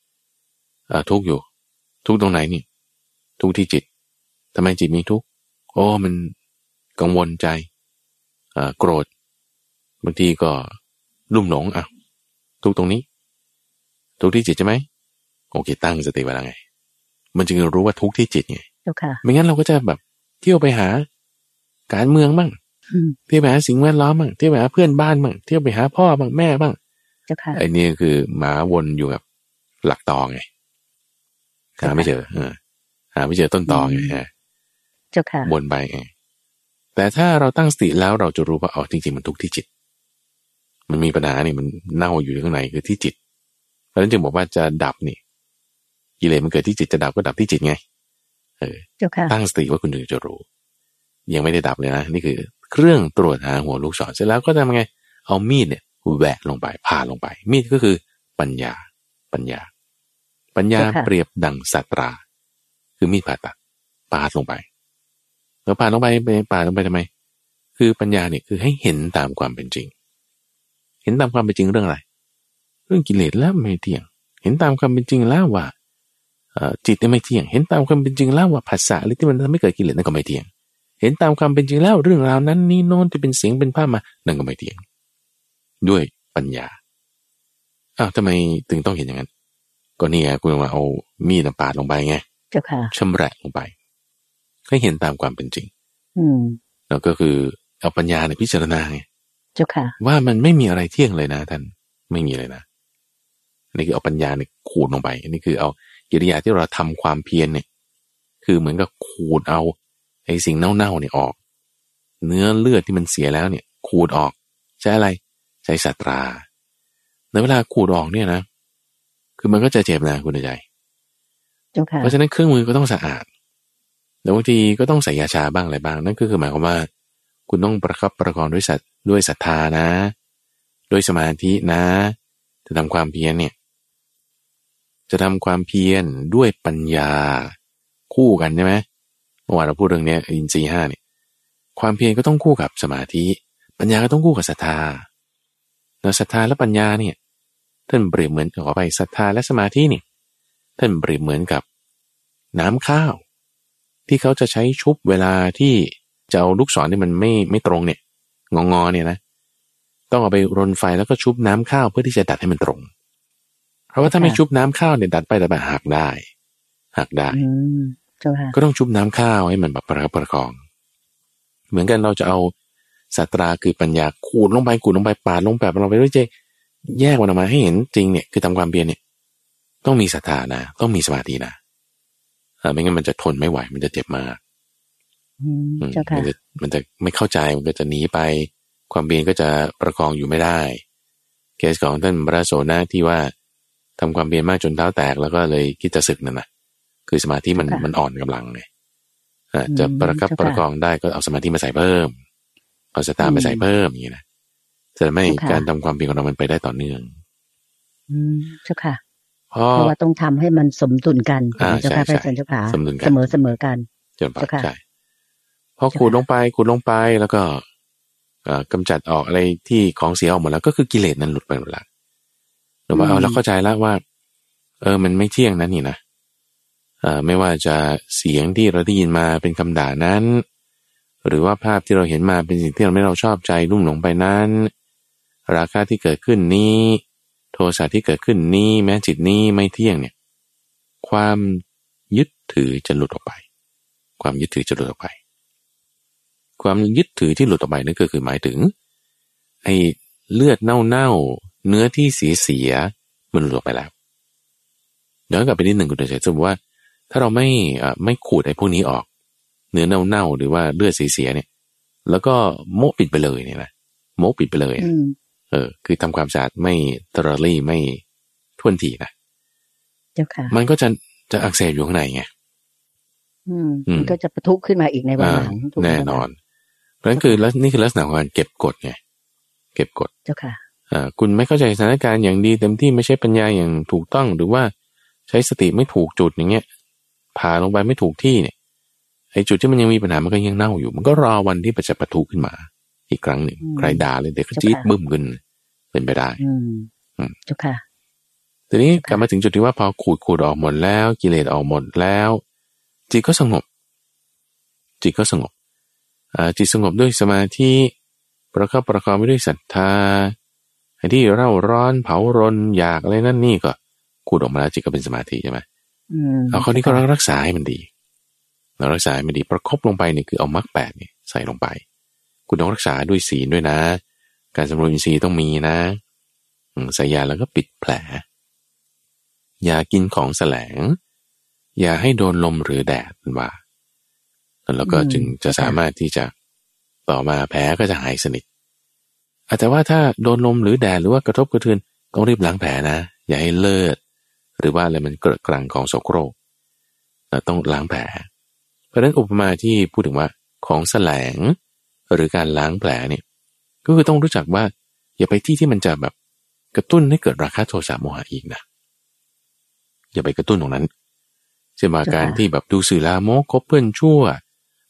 ทุกข์อยู่ ทุกข์ตรงไหนนี่ ทุกข์ที่จิตทำไมจิตมีทุกข์โอ้มันกังวลใจอ่าโกรธบางทีก็ลุ่มหลงอะทุกข์ตรงนี้ ทุกข์ที่จิตใช่ไหมโอเคตั้งสติไว้แล้วไง มันจึงรู้ว่าทุกข์ที่จิตไงเจ้าค่ะไม่งั้นเราก็จะแบบเที่ยวไปหา การเมืองบ้างอืมเที่ยวไปหาสิ่งแวดล้อมบ้างเที่ยวไปหาเพื่อนบ้านบ้างเที่ยวไปหาพ่อบ้างแม่บ้างเจ้าค่ะไอ้นี่คือหมาวนอยู่กับหลักตอไง หาไม่เจอเออหาไม่เจอต้นตอไงฮะเจ้าค่ะวนไปไงแต่ถ้าเราตั้งสติแล้วเราจะรู้ว่าอ๋อจริงๆมันทุกข์ที่จิต มันมีปัญหานี่มันเน่าอยู่ข้างในคือที่จิต เพราะฉะนั้นจึงบอกว่าจะดับนี่กิเลสมันเกิดที่จิตจะดับก็ดับที่จิตไง เออเจ้าค่ะตั้งสติว่าคุณถึงจะรู้ ยังไม่ได้ดับเลยนะนี่คือ เครื่องตรวจหาหัวลูกศรเสร็จแล้วก็ทำไง เอามีดเนี่ยแหวะลงไปผ่าลงไป มีดก็คือปัญญาปัญญา ปัญญาเจ้าค่ะเปรียบดังสัตรา คือมีดผ่าตัดปาดลงไปแล้วปาดลงไปไปปาดลงไปทำไม คือปัญญาเนี่ยคือให้เห็นตามความเป็นจริง เห็นตามความเป็นจริงเรื่องอะไร เรื่องกิเลสแล้วไม่เที่ยง เห็นตามความเป็นจริงแล้วว่าเอ่อจิตเนี่ยไม่เที่ยง เห็นตามความเป็นจริงแล้วว่าภาษาหรือที่มันทำให้เกิดกิเลสนั่นก็ไม่เที่ยง เห็นตามความเป็นจริงแล้วเรื่องราวนั้นนี่โน้นที่เป็นเสียงเป็นภาพมานั่นก็ไม่เที่ยง ด้วยปัญญาอ้าวทำไมถึงต้องเห็นอย่างนั้น ก็นี่ไงคุณมาเอามีดปาดลงไปไงเจ้าค่ะชำแหละลงไป ให้เห็นตามความเป็นจริง อืมแล้วก็คือเอาปัญญาในยพิจารณาไงเจ้าค่ะ ว่ามันไม่มีอะไรเที่ยงเลยนะท่านไม่มีเลยนะอันนี่คือเอาปัญญาเนี่ยขูดลงไปอันนี้คือเอากิริยาที่เราทำความเพียรเนี่ย คือเหมือนกับขูดเอาไอ้สิ่งเน่าๆเนี่ยออก เนื้อเลือดที่มันเสียแล้วเนี่ย ขูดออกใช้อะไรใช้สัตราในเวลาขูดออกเนี่ยนะ คือมันก็จะเจ็บนะคุณใจเจ้าค่ะเพราะฉะนั้นเครื่องมือก็ต้องสะอาดแล้วบางทีก็ต้องใส่ยาชาบ้างอะไรบ้าง นั่นก็คือหมายความว่า คุณต้องประคับประคองด้วยสัตด้วยศรัทธานะ ด้วยสมาธินะจะทำความเพียรเนี่ย จะทำความเพียรด้วยปัญญา คู่กันใช่ไหมเมื่อวานเราพูดเรื่องเนี้ยอินทรีย์ห้าเนี่ย ความเพียรก็ต้องคู่กับสมาธิ ปัญญาก็ต้องคู่กับศรัทธาแล้วศรัทธาและปัญญาเนี่ย ท่านเปรียบเหมือนขอไปศรัทธาและสมาธิเนี่ยท่านเปรียบเหมือนกับ น้ำข้าว ที่เขาจะใช้ชุบเวลาที่จะเอาลูกศรที่มันไม่ไม่ตรงเนี่ย งองอๆเนี่ยนะ ต้องเอาไปรนไฟแล้วก็ชุบน้ำข้าวเพื่อที่จะดัดให้มันตรง เพราะว่าถ้าไม่ค่ะชุบน้ำข้าวเนี่ยดัดไปดัดมาหักได้หักได้อืมเจ้าค่ะก็ต้องชุบน้ำข้าวให้มันแบบประคับประคอง เหมือนกันเราจะเอาสัตราคือปัญญาขูดลงไปขูดลงไปปาดลงแบบลงไปด้วยเจ แยกมันออกมาให้เห็นจริงเนี่ยคือทำความเพียรเนี่ย ต้องมีศรัทธานะต้องมีสมาธินะเออไม่งั้นมันจะทนไม่ไหว มันจะเจ็บมากอืมอืมเจ้าค่ะมันจะมันจะไม่เข้าใจมันก็จะหนีไป ความเพียรก็จะประคองอยู่ไม่ได้ เคสของท่านพระโสนะที่ว่าทำความเพียรมากจนเท้าแตกแล้วก็เลยคิดจะศึกนั่นนะคือสมาธิมันค่ะมันอ่อนกำลังไงอ่าอืมจะประคับเจ้าค่ะประคองได้ก็เอาสมาธิมาใส่เพิ่ม เอาสตางค์ไปใส่เพิ่มอย่างนี้นะ จะไม่เจ้าค่ะการทำความเพียรของเรามันไปได้ต่อเนื่อง อืมเจ้าค่ะเพราะเพราะว่าต้องทำให้มันสมดุลกันอ่าเจ้าค่ะพใช่ระอาจารย์เจ้าค่ะสมดุลกันเสมอเสมอกันเจริญพรเจ้าค่ะใช่พอขูดลงไปขูดลงไปแล้วก็เอ่อกำจัดออกอะไรที่ของเสียออกหมดแล้วก็คือกิเลสนั้นหลุดไปหมดละหรือว่าอืมเอาเราเข้าใจแล้วว่า เออ มันไม่เที่ยงนะนี่นะเอ่อไม่ว่าจะเสียงที่เราได้ยินมาเป็นคำด่านั้น หรือว่าภาพที่เราเห็นมาเป็นสิ่งที่เราไม่เราชอบใจรุ่มหลงไปนั้น ราคาที่เกิดขึ้นนี้ โทสะที่เกิดขึ้นนี้แม้จิตนี้ไม่เที่ยงเนี่ยความยึดถือจะหลุดออกไป ความยึดถือจะหลุดออกไป ความยึดถือที่หลุดออกไปนั่นก็คือหมายถึงไอ้เลือดเน่าๆเนื้อที่เสียเสียมันหลุดออกไปแล้วย้อนกลับไปนิดหนึ่งคุณเดชสมมติว่า ถ้าเราไม่ไม่ขูดไอ้พวกนี้ออก เนื้อเน่าๆหรือว่าเลือดเสียๆเนี่ย แล้วก็โมะปิดไปเลยเนี่ยนะโมะปิดไปเลยอ เออ คือทำความสะอาดไม่ตรลี่ไม่ท่วนทีนะเจ้าค่ะ มันก็จะจะอักเสบอยู่ข้างในไงอืมอืมมันก็จะปะทุขึ้นมาอีกในวันหลังถูกไหมแน่นอน เพราะฉะนั้นคือแล้วนี่คือลักษณะของการเก็บกดไงเก็บกดเจ้าค่ะอ่าคุณไม่เข้าใจสถานการณ์อย่างดีเต็มที่ไม่ใช่ปัญญาอย่างถูกต้องหรือว่าใช้สติไม่ถูกจุดอย่างเงี้ยผ่าลงไปไม่ถูกที่เนี่ยไอ้จุดที่มันยังมีปัญหามันก็ยังเน่าอยู่ มันก็รอวันที่มันจะปะทุขึ้นมา อีกครั้งหนึ่งอืมใครด่าเลยเด็กก็เจ้าจี๊ดค่ะบึ้มขึ้นเป็นไปได้อืมอืมเจ้าค่ะทีนี้ค่ะกลับมาถึงจุดที่ว่าพอขูดขูดออกหมดแล้ว กิเลสออกหมดแล้ว จิตก็สงบ จิตก็สงบอ่าจิตสงบด้วยสมาธิประคับประคองไปด้วยศรัทธาไอ้ที่เร่าร้อนเผารนอยากอะไรนั่นนี่ก็ขูดออกมาแล้วจิตก็เป็นสมาธิใช่ไหมอืมเอาคราวนี้ก็รักษาให้มันดี เรารักษาให้มันดีประคบลงไปเนี่ยคือเอามรรคแปดเนี่ยใส่ลงไป คุณต้องรักษาด้วยศีลด้วยนะ การสำรวมอินทรีย์ต้องมีนะใส่ยาแล้วก็ปิดแผล อย่ากินของแสลง อย่าให้โดนลมหรือแดดมันว่าแล้วก็จึงจะสามารถที่จะต่อมาแผลก็จะหายสนิทอะแต่ว่าถ้าโดนลมหรือแดดหรือว่ากระทบกระเทือนต้องรีบล้างแผลนะ อย่าให้เลือดหรือว่าอะไรมันเกิดกรังของโสโครกเราต้องล้างแผล เพราะฉะนั้นอุปมาที่พูดถึงว่าของแสลง หรือการล้างแผลเนี่ยก็คือต้องรู้จักว่า อย่าไปที่ที่มันจะแบบกระตุ้นให้เกิดราคะโทสะโมหะอีกนะอย่าไปกระตุ้นตรงนั้นเช่นว่าเจ้าค่ะการที่แบบดูสื่อลามกคบเพื่อนชั่ว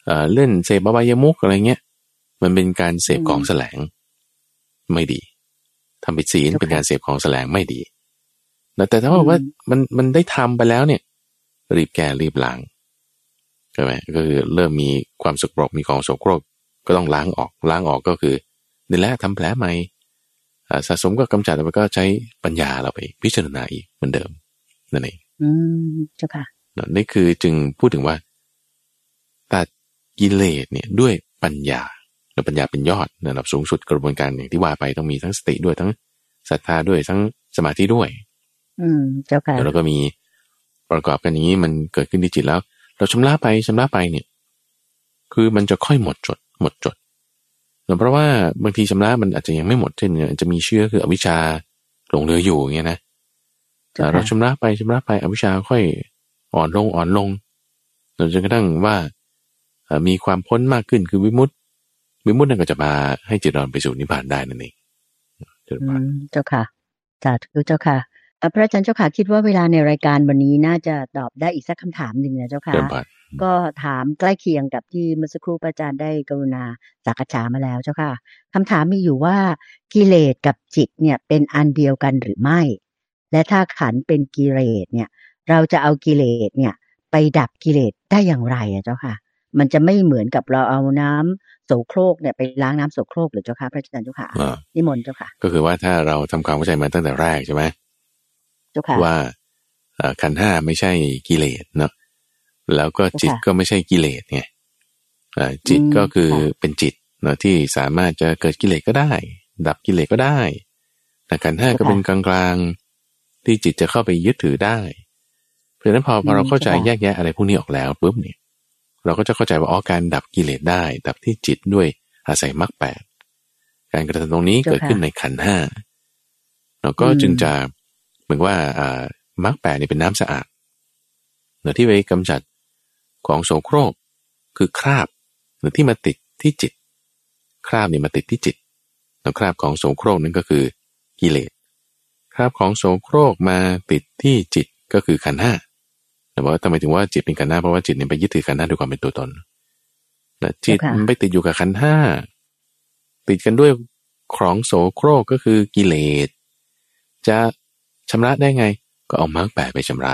เอ่อเล่นเสพอบายมุกอะไรเงี้ยมันเป็นการเสพของแสลง ไม่ดีทำผิดศีลเป็นการเสพของแสลงไม่ดีแต่แต่ถ้าบอกว่ามันมันได้ทำไปแล้วเนี่ย รีบแก้รีบล้างใช่ไหมก็คือเริ่มมีความสกปรกมีของสกปรก ก็ต้องล้างออกล้างออกก็คือนี่แหละทำแผลใหม่อ่าสะสมก็กำจัดแล้วก็ใช้ปัญญาเราไปพิจารณาอีกเหมือนเดิมนั่นเองอืมเจ้าค่ะนี่คือจึงพูดถึงว่าตัดกิเลสเนี่ยด้วยปัญญาแล้วปัญญาเป็นยอดระดับสูงสุดกระบวนการอย่างที่ว่าไปต้องมีทั้งสติด้วยทั้งศรัทธาด้วยทั้งสมาธิด้วย อืมเจ้าค่ะแล้วก็มีประกอบกันอย่างนี้มันเกิดขึ้นที่จิตแล้ว เราชำระไปชำระไปเนี่ย คือมันจะค่อยหมดจด หมดจดเพราะว่าบางทีชำระมันอาจจะยังไม่หมดเช่นอาจจะมีเชื้อคืออวิชชาหลงเหลืออยู่อย่างเงี้ยนะเจ้าค่ะเราชำระไปชำระไปอวิชชาค่อยอ่อนลงอ่อนลงจนจนกระทั่งว่าเอ่อมีความพ้นมากขึ้นคือวิมุตติ วิมุตตินั่นก็จะมาให้จิตเราไปสู่นิพพานได้นั่นเองเจริญอืพรมเจ้าค่ะสาธุเจ้าค่ะเอ่อ พระอาจารย์เจ้าค่ะคิดว่าเวลาในรายการวันนี้น่าจะตอบได้อีกสักคำถามหนึ่งนะเจ้าเจค่ะริญพรก็ถามใกล้เคียงกับที่เมื่อสักครู่พระอาจารย์ได้กรุณาสักษามาแล้วเจ้าค่ะคำถามมีอยู่ว่ากิเลสกับจิตเนี่ยเป็นอันเดียวกันหรือไม่ และถ้าขันธ์เป็นกิเลสเนี่ย เราจะเอากิเลสเนี่ย ไปดับกิเลสได้อย่างไรอะเจ้าค่ะ มันจะไม่เหมือนกับเราเอาน้ำโสโครกเนี่ยไปล้างน้ำโสโครกหรือเจ้าค่ะพระอาจารย์เจ้าค่ะอ่านิมนต์เจ้าค่ะ ก็คือว่าถ้าเราทำความเข้าใจมาตั้งแต่แรกใช่ไหมเจ้าค่ะ ว่าเอ่อขันธ์ห้าไม่ใช่กิเลสเนาะแล้วก็จิตค่ะก็ไม่ใช่กิเลสไงเอ่อจิตอืมก็คือค่ะเป็นจิตเนาะที่สามารถจะเกิดกิเลสก็ได้ ดับกิเลสก็ได้ แต่ขันธ์ห้าก็เป็นกลางๆ ที่จิตจะเข้าไปยึดถือได้ เพราะฉะนั้นพอพอเราเข้าใจแยกแยะอะไรพวกนี้ออกแล้วปุ๊บเนี่ย เราก็จะเข้าใจว่าอ๋อการดับกิเลสได้ ดับที่จิตด้วยอาศัยมรรคแปดการกระทำตรงนี้เจ้าค่ะเกิดขึ้นในขันธ์ห้าเราก็อืมจึงจะ มือนว่าอ่ามรรคแปดเนี่ยเป็นน้ำสะอาดเนื้อที่ไปกำจัดของโสโครกคือคราบเนื้อที่มาติดที่จิต คราบเนี่ยมาติดที่จิตแล้วคราบของโสโครกนั่นก็คือกิเลสคราบของโสโครกมาติดที่จิตก็คือขันห้าแต่ว่าทำไมถึงว่าจิตเป็นขันห้าเพราะว่าจิตเนี่ยไปยึดถือขันห้าด้วยความเป็นตัวตนนะจิตมันไปติดอยู่กับขันห้าติดกันด้วยของโสโครกก็คือกิเลสจะ ชำระได้ไง ก็เอามรรคแปดไปชำระ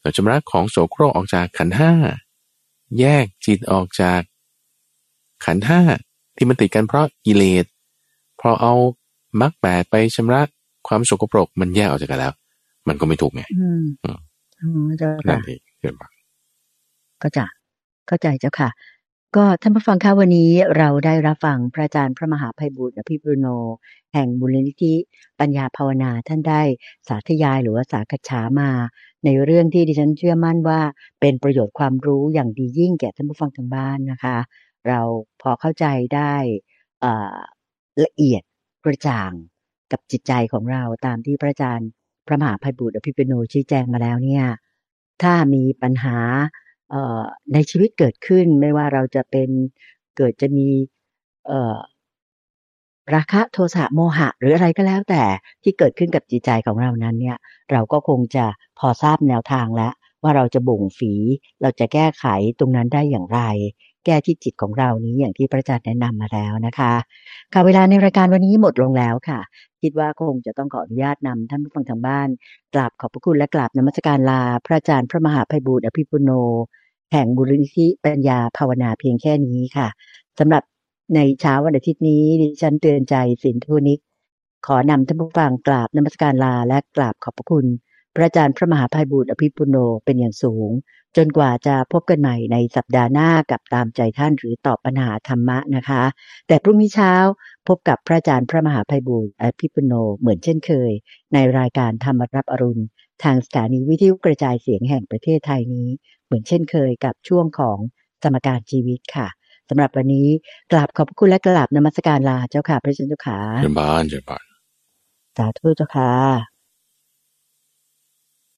เราชำระของโสโครกออกจากขันห้าแยกจิตออกจาก ขันห้าที่มันติดกันเพราะกิเลสพอเอามรรคแปดไปชำระความสกปรกมันแยกออกจากกันแล้ว มันก็ไม่ถูกไงอืมอืมอืมเจ้านั่ค่ะนเองเกิดมาก็จะเข้าใจเจ้าค่ะ ก็ท่านผู้ฟังคะวันนี้เราได้รับฟังพระอาจารย์พระมหาภัยบุตรอภิปุโน แห่งมูลนิธิปัญญาภาวนาท่านได้สาธยายหรือว่าสาคฉามา ในเรื่องที่ดิฉันเชื่อมั่นว่าเป็นประโยชน์ความรู้อย่างดียิ่งแก่ท่านผู้ฟังทางบ้านนะคะ เราพอเข้าใจได้ละเอียดกระจ่างกับจิตใจของเราตามที่พระอาจารย์พระมหาภัยบุตรอภิปุโนชี้แจงมาแล้วเนี่ยถ้ามีปัญหา ในชีวิตเกิดขึ้นไม่ว่าเราจะเป็นเกิดจะมีเอราคะโทสะโมหะ หรืออะไรก็แล้วแต่ที่เกิดขึ้นกับจิตใจของเรานั้นเนี่ย เราก็คงจะพอทราบแนวทางแล้ว ว่าเราจะบ่งฝี เราจะแก้ไขตรงนั้นได้อย่างไร แก้ที่จิตของเรานี้อย่างที่พระอาจารย์แนะนำมาแล้วนะคะค่ะเวลาในรายการวันนี้หมดลงแล้วค่ะ คิดว่าคงจะต้องขออนุญาตนำท่านผู้ฟังทางบ้านกราบขอบพระคุณและกราบนมัสการลา พระอาจารย์พระมหาภัยบูร์อภิปุโน แห่งบุรณิธิปัญญาภาวนาเพียงแค่นี้ค่ะสำหรับในเช้าวันอาทิตย์นี้ดิฉันเตือนใจสินทุนิก ขอนำท่านผู้ฟังกราบนมัสการลาและกราบขอบพระคุณ พระอาจารย์พระมหาภัยบูร์อภิปุโนเป็นอย่างสูง จนกว่าจะพบกันใหม่ในสัปดาห์หน้ากับตามใจท่านหรือตอบปัญหาธรรมะนะคะ แต่พรุ่งนี้เช้าพบกับพระอาจารย์พระมหาภัยบูร์อภิปุโนเหมือนเช่นเคย ในรายการธรรมรับอรุณ ทางสถานีวิทยุกระจายเสียงแห่งประเทศไทยนี้ เหมือนเช่นเคยกับช่วงของสมการชีวิตค่ะสำหรับวันนี้กราบขอบพระคุณและกราบนมัสการลาเจ้าค่ะพระเจ้าค่ะเจริญบานเจริญบานสาธุเจ้าค่ะ